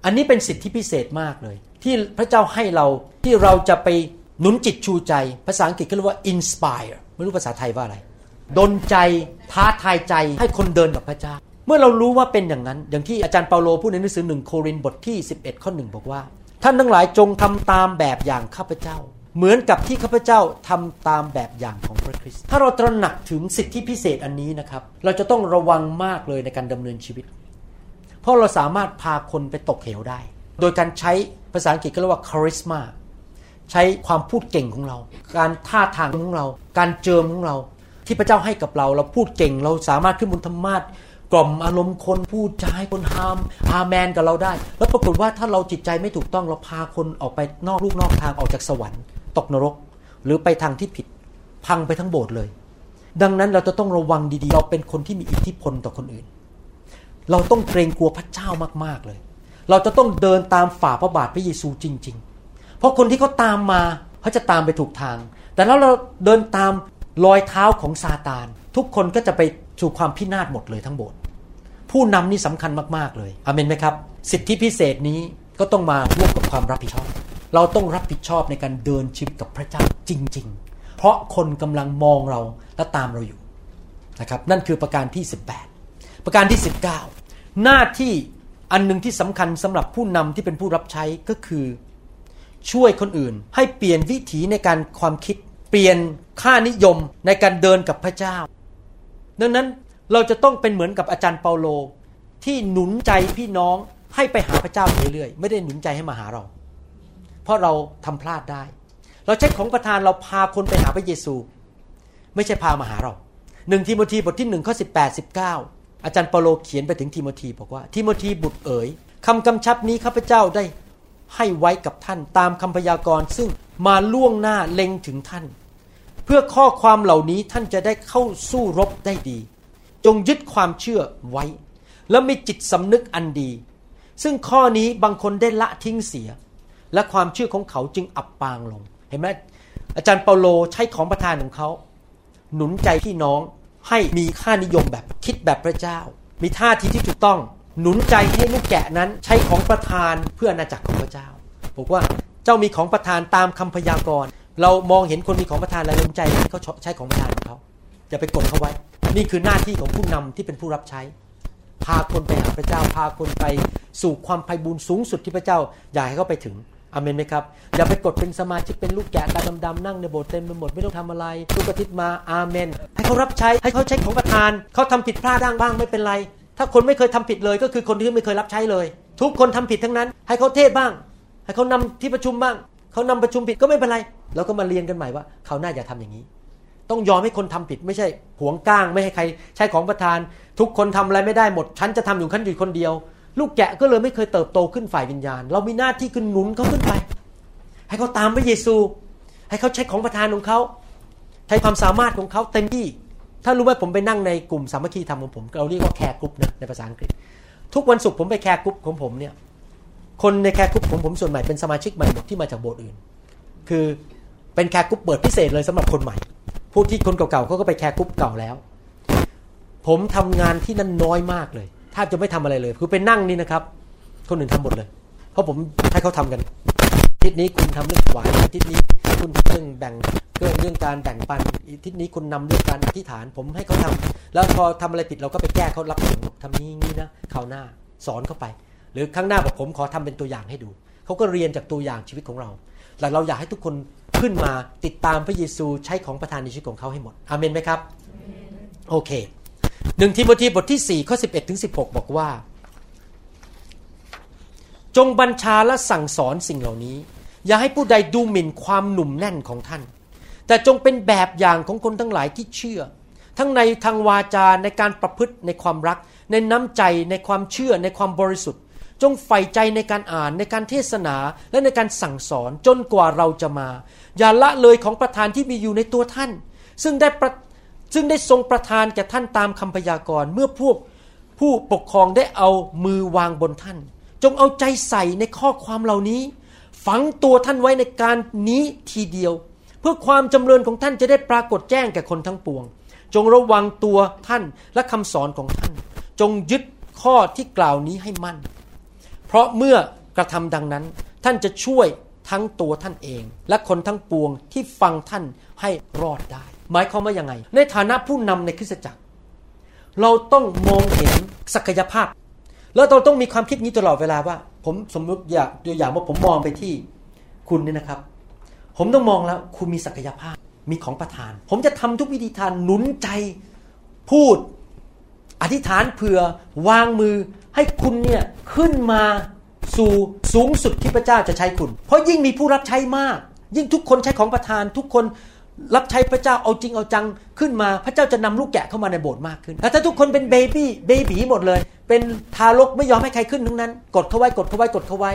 Speaker 1: อันนี้เป็นสิทธิพิเศษมากเลย ที่พระเจ้าให้เราที่เราจะไปหนุนจิตชูใจ ภาษาอังกฤษก็เรียกว่า inspire ไม่รู้ภาษาไทยว่าอะไร ดนใจท้าทายใจให้คนเดินกับพระเจ้า เมื่อเรารู้ว่าเป็นอย่างนั้น อย่างที่อาจารย์เปาโลพูดในหนังสือหนึ่งโครินบทที่ 11 ข้อหนึ่งบอกว่า ท่านทั้งหลายจงทำตามแบบอย่างข้าพเจ้า เหมือนกับที่ข้าพเจ้าทำตามแบบอย่างของพระคริสต์ถ้าเราตระหนักถึงสิทธิพิเศษอันนี้นะครับ เราจะต้องระวังมากเลยในการดำเนินชีวิต เพราะเราสามารถพาคนไปตกเหวได้ โดยการใช้ภาษาอังกฤษก็เรียกว่า charisma ใช้ความพูดเก่งของเรา การท่าทางของเรา การเจิมของเรา ที่พระเจ้าให้กับเรา เราพูดเก่ง เราสามารถขึ้นบนธรรมาทกล่อมอารมณ์คนพูดจาให้คนฮามอาแมนกับเราได้ แล้วปรากฏว่าถ้าเราจิตใจไม่ถูกต้องเราพาคนออกไปนอกลูกนอกทางออกจากสวรรค์ ตกนรก หรือไปทางที่ผิด พังไปทั้งโบสถ์เลย ดังนั้นเราจะต้องระวังดีๆ เราเป็นคนที่มีอิทธิพลต่อคนอื่น เราต้องเกรงกลัวพระเจ้ามากๆเลย เราจะต้องเดินตามฝ่าพระบาทพระเยซูจริงๆ เพราะคนที่เขาตามมาเขาจะตามไปถูกทาง แต่ถ้าเราเดินตามรอยเท้าของซาตาน ทุกคนก็จะไปสู่ความพินาศหมดเลยทั้งโบสถ์ผู้นำนี่สำคัญมาก ๆ เลยอเมนไหมครับ สิทธิพิเศษนี้ก็ต้องมาร่วมกับความรับผิดชอบ เราต้องรับผิดชอบในการเดินชีวิตกับพระเจ้าจริง ๆ เพราะคนกำลังมองเราและตามเราอยู่นะครับนั่นคือประการที่ 18 ประการที่ 19 หน้าที่อันหนึ่งที่สำคัญสำหรับผู้นำที่เป็นผู้รับใช้ก็คือ ช่วยคนอื่น ให้เปลี่ยนวิถีในการความคิด เปลี่ยนค่านิยมในการเดินกับพระเจ้า ดังนั้นเราจะต้องเป็นเหมือนกับอาจารย์เปาโล ที่หนุนใจพี่น้องให้ไปหาพระเจ้าเรื่อยๆไม่ได้หนุนใจให้มาหาเรา เพราะเราทำพลาดได้ เราใช้ของประทานเราพาคนไปหาพระเยซู ไม่ใช่พามาหาเราหนึ่งทิโมธีบทที่หนึ่งข้อสิบแปดสิบเก้าอาจารย์เปาโลเขียนไปถึงทิโมธีบอกว่าทิโมธีบุตรเอ๋ยคำกำชับนี้ข้าพเจ้าได้ ให้ไว้กับท่านตามคำพยากรณ์ซึ่งมาล่วงหน้าเล็งถึงท่าน เพื่อข้อความเหล่านี้ท่านจะได้เข้าสู้รบได้ดี จงยึดความเชื่อไว้ แล้วมีจิตสำนึกอันดี ซึ่งข้อนี้บางคนได้ละทิ้งเสีย และความเชื่อของเขาจึงอับปางลง เห็นไหมอาจารย์เปาโลใช้ของประทานของเขา หนุนใจพี่น้องให้มีค่านิยมแบบคิดแบบพระเจ้า มีท่าทีที่ถูกต้อง หนุนใจให้ลูกแกะนั้นใช้ของประทานเพื่ออาณาจักรของพระเจ้า บอกว่าเจ้ามีของประทานตามคำพยากรณ์ เรามองเห็นคนมีของประทานแล้วหนุนใจให้เขาใช้ของประทานของเขาอย่าไปกดเขาไว้ นี่คือหน้าที่ของผู้นำที่เป็นผู้รับใช้ พาคนไปหาพระเจ้า พาคนไปสู่ความไพ่บุญสูงสุดที่พระเจ้าอยากให้เขาไปถึงอเมนไหมครับ อย่าไปกดเป็นสมาชิกเป็นลูกแกะตาดำๆนั่งในโบสถ์เต็มไปหมดไม่ต้องทำอะไรทุกอาทิตย์มาอาเมน ให้เขารับใช้ให้เขาใช้ของประทาน เขาทำผิดพลาดด้างบ้างไม่เป็นไร ถ้าคนไม่เคยทำผิดเลย ก็คือคนที่ไม่เคยรับใช้เลย ทุกคนทำผิดทั้งนั้น ให้เขาเทศบ้าง ให้เขานำที่ประชุมบ้าง เขานำประชุมผิดก็ไม่เป็นไรเราก็มาเรียนกันใหม่ว่าเขาน่าอย่าทำอย่างนี้ ต้องยอมให้คนทำผิดไม่ใช่หวงก้างไม่ให้ใครใช้ของประทาน ทุกคนทำอะไรไม่ได้หมดฉันจะทำอยู่ขั้นอยู่คนเดียว ลูกแกะก็เลยไม่เคยเติบโตขึ้นฝ่ายวิญญาณ เรามีหน้าที่คือหนุนเขาขึ้นไป ให้เขาตามพระเยซู ให้เขาใช้ของประทานของเขาใช้ความสามารถของเขาเต็มที่ ถ้ารู้ว่าผมไปนั่งในกลุ่มสามัคคีธรรมของผม เราเรียกว่า care group นะในภาษาอังกฤษ ทุกวันศุกร์ผมไป care group ของผมเนี่ยคนใน care group ของผมส่วนใหญ่เป็นสมาชิกใหม่หมดที่มาจากโบสถ์อื่น คือเป็น care group เปิดพิเศษเลยสำหรับคนใหม่ผู้ที่คนเก่าๆเขาก็ไป care group เก่าแล้ว ผมทำงานที่นั่นน้อยมากเลยถ้าจะไม่ทำอะไรเลย คือไปนั่งนี่นะครับ คนอื่นทำหมดเลย เพราะผมให้เขาทำกันทิศนี้คุณทำเรื่องหวานทิศนี้คุณเรื่องแบ่งเรื่องเรื่องการแบ่งปันทิศนี้คุณนำเรื่องการอธิษฐาน ผมให้เขาทาแล้วพอทำอะไรผิดเราก็ไปแก้เขารับผลทำนี้นี้นะคราวหน้าสอนเข้าไป หรือครั้งหน้าบอกผมขอทำเป็นตัวอย่างให้ดูเขาก็เรียนจากตัวอย่างชีวิตของเราแต่เราอยากให้ทุกคนขึ้นมาติดตามพระเยซูใช้ของประทานในชีวิตของเขาให้หมดอเมนไหมครับโอเคหนึ่งทิโมธีบทที่4ข้อ11ถึง16 บอกว่า จงบัญชาและสั่งสอนสิ่งเหล่านี้ อย่าให้ผู้ใดดูหมิ่นความหนุ่มแน่นของท่าน แต่จงเป็นแบบอย่างของคนทั้งหลายที่เชื่อ ทั้งในทางวาจาในการประพฤติในความรัก ในน้ำใจในความเชื่อในความบริสุทธิ์ จงใฝ่ใจในการอ่านในการเทศนาและในการสั่งสอนจนกว่าเราจะมา อย่าละเลยของประธานที่มีอยู่ในตัวท่าน ซึ่งได้ซึ่งได้ทรงประทานแก่ท่านตามคำพยากรณ์เมื่อพวกผู้ปกครองได้เอามือวางบนท่าน งเอาใจใส่ในข้อความเหล่านี้ ฝังตัวท่านไว้ในการนี้ทีเดียว เพื่อความจำเริญของท่านจะได้ปรากฏแจ้งแก่คนทั้งปวง จงระวังตัวท่านและคำสอนของท่าน จงยึดข้อที่กล่าวนี้ให้มั่น เพราะเมื่อกระทำดังนั้น ท่านจะช่วยทั้งตัวท่านเอง และคนทั้งปวงที่ฟังท่านให้รอดได้ หมายความว่ายังไง ในฐานะผู้นำในคริสตจักร เราต้องมองเห็นศักยภาพ แล้วเราต้องมีความคิดนี้ตลอดเวลาว่า ผมสมมติอยากตัวอย่างว่าผมมองไปที่คุณเนี่ยนะครับ ผมต้องมองแล้วคุณมีศักยภาพมีของประทาน ผมจะทำทุกวิธีทานหนุนใจพูดอธิษฐานเผื่อวางมือให้คุณเนี่ยขึ้นมาสู่สูงสุดที่พระเจ้าจะใช้คุณ เพราะยิ่งมีผู้รับใช้มาก ยิ่งทุกคนใช้ของประทานทุกคน รับใช้พระเจ้าเอาจริงเอาจังขึ้นมา พระเจ้าจะนำลูกแกะเข้ามาในโบสถ์มากขึ้นแต่ถ้าทุกคนเป็นเบบี้เบบีหมดเลย เป็นทารกไม่ยอมให้ใครขึ้นทั้งนั้น กดเข้าไว้กดเข้าไว้กดเข้าไว้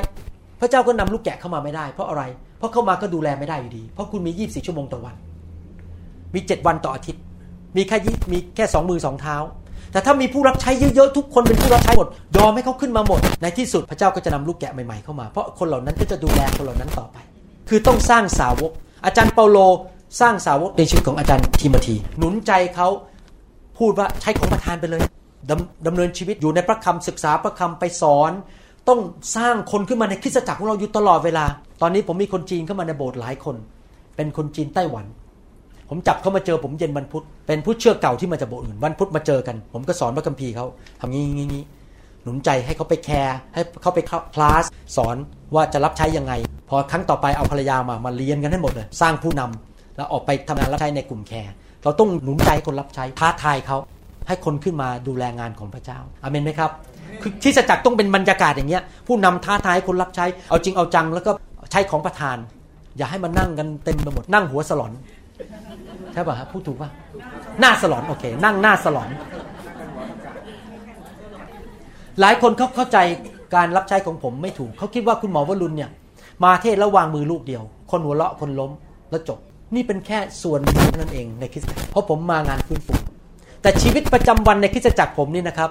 Speaker 1: พระเจ้าก็นำลูกแกะเข้ามาไม่ได้ เพราะอะไร เพราะเข้ามาก็ดูแลไม่ได้อยู่ดี เพราะคุณมี 24 ชั่วโมงต่อวัน มี 7 วันต่ออาทิตย์ มีแค่ยี่มีแค่สองมือสองเท้า แต่ถ้ามีผู้รับใช้เยอะๆทุกคนเป็นผู้รับใช้หมดยอมให้เขาขึ้นมาหมด ในที่สุดพระเจ้าก็จะนำลูกแกะใหม่ๆเข้ามา เพราะคนเหล่านั้นก็จะดูแลคนเหล่านั้นต่อไป คือต้องสร้างสาวก อาจารย์เปาโล สร้างสาวกในชีวิตของอาจารย์ทิมธีหนุนใจเขาพูดว่าใช้ของประทานไปเลยดำดำเนินชีวิตอยู่ในพระคำศึกษาพระคำไปสอน ต้องสร้างคนขึ้นมาในคริสตจักรของเราอยู่ตลอดเวลา ตอนนี้ผมมีคนจีนเข้ามาในโบสถ์หลายคน เป็นคนจีนไต้หวัน ผมจับเขามาเจอผมเย็นวันพุธเป็นผู้เชื่อเก่าที่มาจากโบสถ์อื่นวันพุธมาเจอกัน ผมก็สอนพระคัมภีร์เขาทำงี้งี้งี้หนุนใจให้เขาไปแคร์ให้เขาไปคลาสสอนว่าจะรับใช้ยังไง พอครั้งต่อไปเอาภรรยามามาเรียนกันให้หมดเลยสร้างผู้นำ แล้วออกไปทำงานรับใช้ในกลุ่มแคร์เราต้องหนุนใจคนรับใช้ท้าทายเขาให้คนขึ้นมาดูแลงานของพระเจ้าอาเมนไหมครับคือที่จักรต้องเป็นบรรยากาศอย่างเงี้ยผู้นำท้าทายคนรับใช้เอาจริงเอาจังแล้วก็ใช้ของประทาน อย่าให้มันนั่งกันเต็มไปหมดนั่งหัวสลอนใช่ป่ะครับพูดถูกป่ะหน้าสลอนโอเค นั่งหน้าสลอน หลายคนเขาเข้าใจการรับใช้ของผมไม่ถูกเขาคิดว่าคุณหมอวรุณเนี่ยมาเทศแล้ววางมือลูกเดียว คนหัวเราะคนล้มแล้วจบ นี่เป็นแค่ส่วนหนึ่งนั่นเองในคริสตจักรเพราะผมมางานฟื้นฟูแต่ชีวิตประจำวันในคริสตจักรผมนี่นะครับ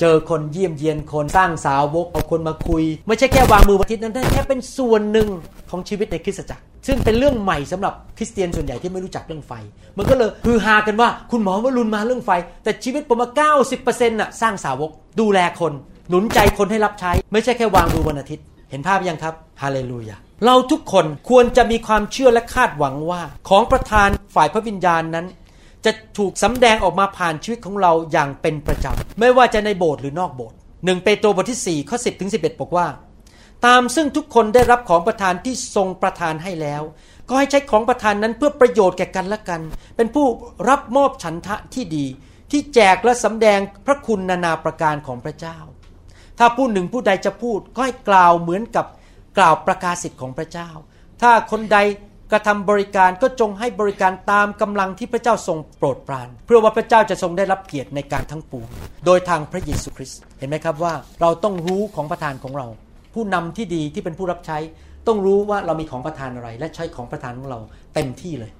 Speaker 1: เจอคนเยี่ยมเยียนคนสร้างสาวกเอาคนมาคุย ไม่ใช่แค่วางมือวันอาทิตย์นั้นแค่เป็นส่วนหนึ่งของชีวิตในคริสตจักร ซึ่งเป็นเรื่องใหม่สำหรับคริสเตียนส่วนใหญ่ที่ไม่รู้จักเรื่องไฟ มันก็เลยฮือฮากันว่าคุณหมอวรุณมาเรื่องไฟ แต่ชีวิตผมมา 90%น่ะสร้างสาวก ดูแลคน หนุนใจคนให้รับใช้ ไม่ใช่แค่วางมือวันอาทิตย์ เห็นภาพยังครับฮาเลลูยา เราทุกคนควรจะมีความเชื่อและคาดหวังว่า ของประธานฝ่ายพระวิญญาณนั้น จะถูกสำแดงออกมาผ่านชีวิตของเราอย่างเป็นประจำ ไม่ว่าจะในโบสถ์หรือนอกโบสถ์หนึ่งเปโตรบทที่4ข้อ10ถึง11 บอกว่า ตามซึ่งทุกคนได้รับของประทานที่ทรงประทานให้แล้ว ก็ให้ใช้ของประทานนั้นเพื่อประโยชน์แก่กันและกัน เป็นผู้รับมอบฉันทะที่ดี ที่แจกและสำแดงพระคุณนานาประการของพระเจ้า ถ้าผู้หนึ่งผู้ใดจะพูดก็ให้กล่าวเหมือนกับ กล่าวประกาศสิทธิ์ของพระเจ้า ถ้าคนใดกระทำบริการก็จงให้บริการตามกำลังที่พระเจ้าทรงโปรดปราน เพื่อว่าพระเจ้าจะทรงได้รับเกียรติในการทั้งปวงโดยทางพระเยซูคริสต์เห็นไหมครับว่าเราต้องรู้ของประทานของเรา ผู้นำที่ดีที่เป็นผู้รับใช้ ต้องรู้ว่าเรามีของประทานอะไร และใช้ของประทานของเราเต็มที่เลย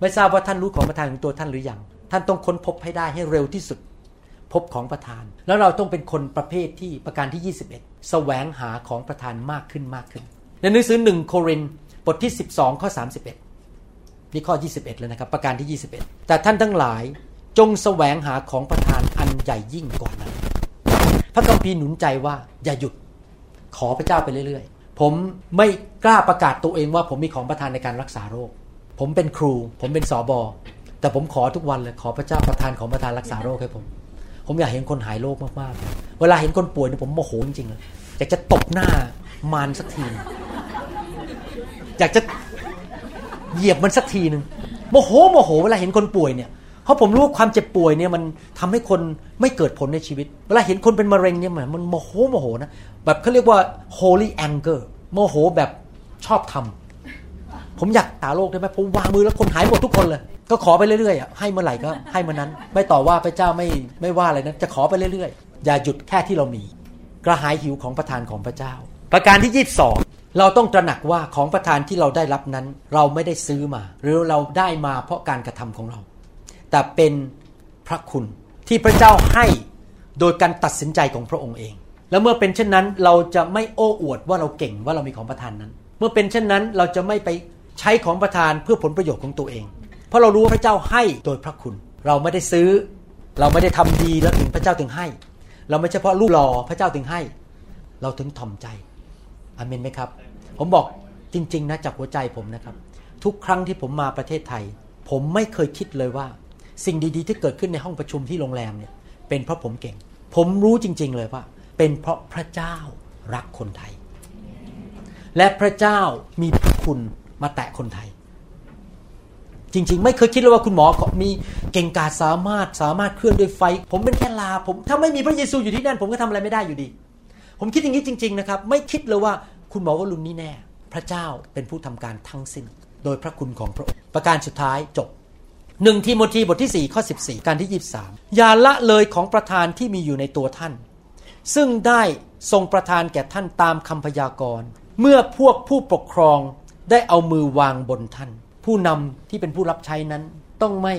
Speaker 1: ไม่ทราบว่าท่านรู้ของประทานของตัวท่านหรือยังท่านต้องค้นพบให้ได้ให้เร็วที่สุด พบของประทาน แล้วเราต้องเป็นคนประเภทที่ประการที่ 21 แสวงหาของประทานมากขึ้นมากขึ้น ในหนังสือหนึ่งโครินบทที่ 12 ข้อ 31 นี่ข้อ 21เลยนะครับ ประการที่ 21 แต่ท่านทั้งหลายจงแสวงหาของประทานอันใหญ่ยิ่งกว่านั้น พระคัมภีร์หนุนใจว่าอย่าหยุดขอพระเจ้าไปเรื่อยๆ ผมไม่กล้าประกาศตัวเองว่าผมมีของประทานในการรักษาโรค ผมเป็นครู ผมเป็นสอบอแต่ผมขอทุกวันเลยขอพระเจ้าประทานของประทานรักษาโรคให้ผม ผมอยากเห็นคนหายโรคมากๆ เวลาเห็นคนป่วยเนี่ยผมโมโหจริงๆเลยอยากจะตบหน้ามารสักที อยากจะเหยียบมันสักทีหนึ่งโมโหโมโห เวลาเห็นคนป่วยเนี่ยเพราะผมรู้ว่าความเจ็บป่วยเนี่ยมันทำให้คนไม่เกิดผลในชีวิต เวลาเห็นคนเป็นมะเร็งเนี่ยมันโมโหโมโหนะแบบเขาเรียกว่า holy anger โมโหแบบชอบธรรม ผมอยากตาโลกได้ไหมผมวางมือแล้วคนหายหมดทุกคนเลย ก็ขอไปเรื่อยๆให้เมื่อไหร่ก็ให้เมื่อนั้น ไม่ต่อว่าพระเจ้าไม่ไม่ว่าอะไรนะจะขอไปเรื่อยๆ อย่าหยุดแค่ที่เรามี กระหายหิวของประทานของพระเจ้า ประการที่ยี่สองเราต้องตระหนักว่าของประทานที่เราได้รับนั้น เราไม่ได้ซื้อมา หรือเราได้มาเพราะการกระทำของเรา แต่เป็นพระคุณที่พระเจ้าให้โดยการตัดสินใจของพระองค์เอง แล้วเมื่อเป็นเช่นนั้นเราจะไม่โอ้อวดว่าเราเก่งว่าเรามีของประทานนั้น เมื่อเป็นเช่นนั้นเราจะไม่ไป ใช้ของประทานเพื่อผลประโยชน์ของตัวเอง เพราะเรารู้ว่าพระเจ้าให้โดยพระคุณ เราไม่ได้ซื้อ เราไม่ได้ทำดีแล้วถึงพระเจ้าถึงให้ เราไม่ใช่เพราะรูปหล่อพระเจ้าถึงให้ เราถึงถ่อมใจอเมนไหมครับ ผมบอกจริง ๆ นะจากหัวใจผมนะครับ ทุกครั้งที่ผมมาประเทศไทย ผมไม่เคยคิดเลยว่า สิ่งดีๆ ที่เกิดขึ้นในห้องประชุมที่โรงแรมเนี่ย เป็นเพราะผมเก่ง ผมรู้จริง ๆ เลยว่า เป็นเพราะพระเจ้ารักคนไทย และพระเจ้ามีพระคุณ มาแตะคนไทย จริง ๆ ไม่เคยคิดเลยว่าคุณหมอมีเก่งกาจสามารถสามารถเคลื่อนด้วยไฟ ผมเป็นแค่ลาผมถ้าไม่มีพระเยซูอยู่ที่นั่น ผมก็ทำอะไรไม่ได้อยู่ดี ผมคิดอย่างนี้จริง ๆ นะครับ ไม่คิดเลยว่าคุณหมอวรุณนี่แน่ พระเจ้าเป็นผู้ทำการทั้งสิ้น โดยพระคุณของพระองค์ประการสุดท้ายจบหนึ่งทีโมธีบทที่ 4 ข้อ 14 การที่ 23 อย่าละเลยของประธานที่มีอยู่ในตัวท่าน ซึ่งได้ทรงประทานแก่ท่านตามคำพยากรณ์ เมื่อพวกผู้ปกครอง ได้เอามือวางบนท่าน ผู้นำที่เป็นผู้รับใช้นั้น ต้องไม่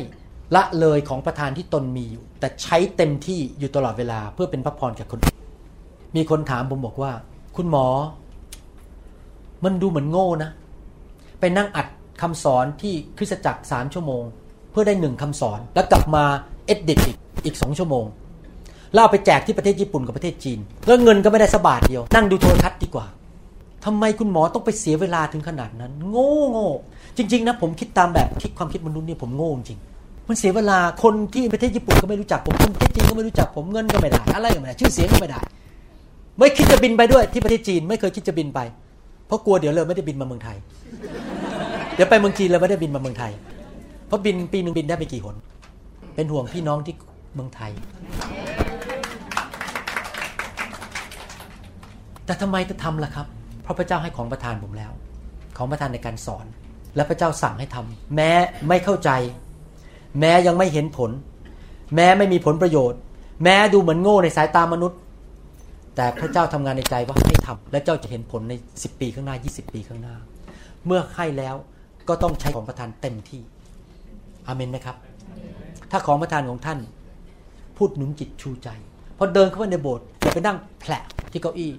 Speaker 1: ละเลยของประธานที่ตนมีอยู่ แต่ใช้เต็มที่อยู่ตลอดเวลาเพื่อเป็นพระพรแก่คนอื่นมีคนถามผมบอกว่า คุณหมอ มันดูเหมือนโง่นะ ไปนั่งอัดคำสอนที่คริสตจักรสามชั่วโมง เพื่อได้หนึ่งคำสอน แล้วกลับมาเอ็ดดิตอีกอีกสองชั่วโมงแล้วเอาไปแจกที่ประเทศญี่ปุ่นกับประเทศจีน แล้วเงินก็ไม่ได้สบาทเดียว นั่งดูโทรทัศน์ดีกว่า ทำไมคุณหมอต้องไปเสียเวลาถึงขนาดนั้น โง่โง่จริง ๆ นะ ผมคิดตามแบบคิดความคิดมนุษย์เนี่ยผมโง่จริงมันเสียเวลาคนที่ประเทศญี่ปุ่นก็ไม่รู้จักผมคนประเทศจีนก็ไม่รู้จักผมเงินก็ไม่ได้อะไรก็ไม่ได้ชื่อเสียงก็ไม่ได้ ไม่คิดจะบินไปด้วยที่ประเทศจีนไม่เคยคิดจะบินไป เพราะกลัวเดี๋ยวเลยไม่ได้บินมาเมืองไทย เดี๋ยวไปเมืองจีนเลยไม่ได้บินมาเมืองไทย เพราะบินปีหนึ่งบินได้ไปกี่หน เป็นห่วงพี่น้องที่เมืองไทย แต่ทำไมจะทำล่ะครับ เพราะพระเจ้าให้ของประทานผมแล้ว ของประทานในการสอน และพระเจ้าสั่งให้ทำแม้ไม่เข้าใจ แม้ยังไม่เห็นผล แม้ไม่มีผลประโยชน์ แม้ดูเหมือนโง่ในสายตามนุษย์ แต่พระเจ้าทำงานในใจว่าให้ทำและเจ้าจะเห็นผลใน 10 ปีข้างหน้า 20 ปีข้างหน้า เมื่อให้แล้วก็ต้องใช้ของประทานเต็มที่อาเมนไหมครับ ถ้าของประทานของท่าน พูดหนุนจิตชูใจพอเดินเข้าไปในโบสถ์อย่าไปนั่งแผลที่เก้าอี้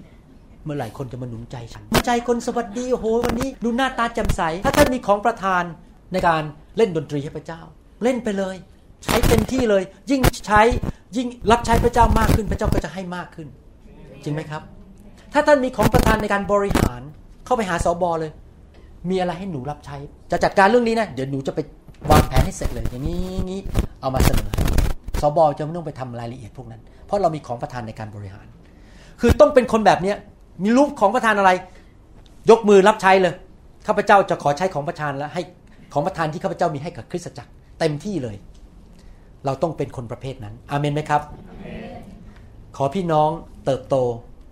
Speaker 1: เมื่อไหร่คนจะมาหนุนใจฉันใจคนสวัสดีโอ้โหวันนี้ ดูหน้าตาแจ่มใส ถ้าท่านมีของประทานในการเล่นดนตรีให้พระเจ้า เล่นไปเลย ใช้เต็มที่เลย ยิ่งใช้ยิ่งรับใช้พระเจ้ามากขึ้น พระเจ้าก็จะให้มากขึ้น จริงไหมครับ ถ้าท่านมีของประทานในการบริหารเข้าไปหาสอบอเลย มีอะไรให้หนูรับใช้ จะจัดการเรื่องนี้นะเดี๋ยวหนูจะไปวางแผนให้เสร็จเลย อย่างนี้นี้เอามาเสนอสบอจะไม่ต้องไปทำรายละเอียดพวกนั้น เพราะเรามีของประทานในการบริหาร คือต้องเป็นคนแบบเนี้ย มีรูปของประทานอะไร ยกมือรับใช้เลยข้าพเจ้าจะขอใช้ของประทานและให้ของประทานที่ข้าพเจ้ามีให้กับคริสตจักรเต็มที่เลย เราต้องเป็นคนประเภทนั้น อาเมนไหมครับ ขอพี่น้องเติบโต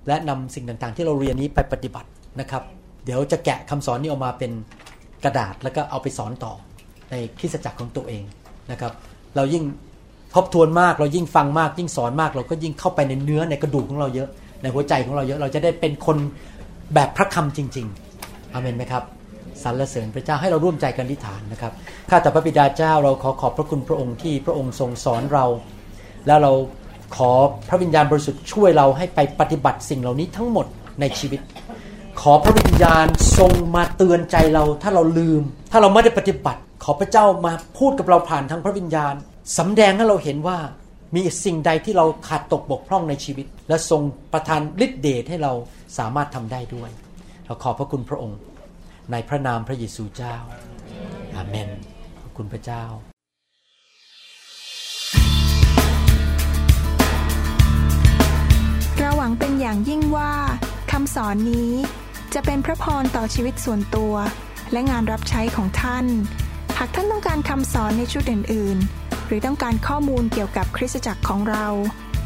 Speaker 1: และนำสิ่งต่างๆ ที่เราเรียนนี้ไปปฏิบัตินะครับ เดี๋ยวจะแกะคำสอนนี้ออกมาเป็นกระดาษแล้วก็เอาไปสอนต่อในคริสตจักรของตัวเองนะครับ เรายิ่งทบทวนมากเรายิ่งฟังมากยิ่งสอนมาก เราก็ยิ่งเข้าไปในเนื้อในกระดูกของเราเยอะ ในหัวใจของเราเยอะเราจะได้เป็นคนแบบพระคำจริงๆอเมนไหมครับสรรเสริญพระเจ้าให้เราร่วมใจกันทิฏฐานนะครับข้าแต่พระบิดาเจ้าเราขอขอบพระคุณพระองค์ที่พระองค์ทรงสอนเรา แล้วเราขอพระวิญญาณบริสุทธิ์ช่วยเราให้ไปปฏิบัติสิ่งเหล่านี้ทั้งหมดในชีวิต ขอพระวิญญาณทรงมาเตือนใจเรา ถ้าเราลืม ถ้าเราไม่ได้ปฏิบัติ ขอพระเจ้ามาพูดกับเราผ่านทางพระวิญญาณสำแดงให้เราเห็นว่ามีสิ่งใดที่เราขาดตกบกพร่องในชีวิต และทรงประทานฤทธิเดชให้เราสามารถทำได้ด้วย เราขอบพระคุณพระองค์ในพระนามพระเยซูเจ้า อาเมน ขอบคุณพระเจ้า
Speaker 2: เราหวังเป็นอย่างยิ่งว่าคำสอนนี้จะเป็นพระพรต่อชีวิตส่วนตัว และงานรับใช้ของท่าน หากท่านต้องการคำสอนในชุดอื่น ๆ หรือต้องการข้อมูลเกี่ยวกับคริสตจักรของเรา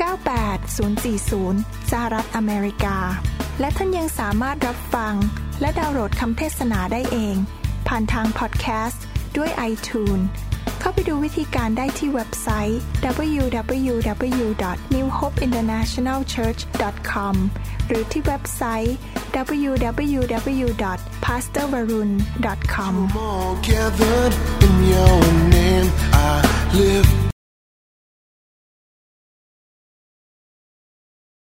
Speaker 2: 98040 สหรัฐอเมริกา และท่านยังสามารถรับฟัง และดาวน์โหลดคำเทศนาได้เอง ผ่านทางพอดแคสต์ด้วย iTunes เข้าไปดูวิธีการได้ที่เว็บไซต์ www.newhopeinternationalchurch.com หรือที่เว็บไซต์ www.pastorvarun.com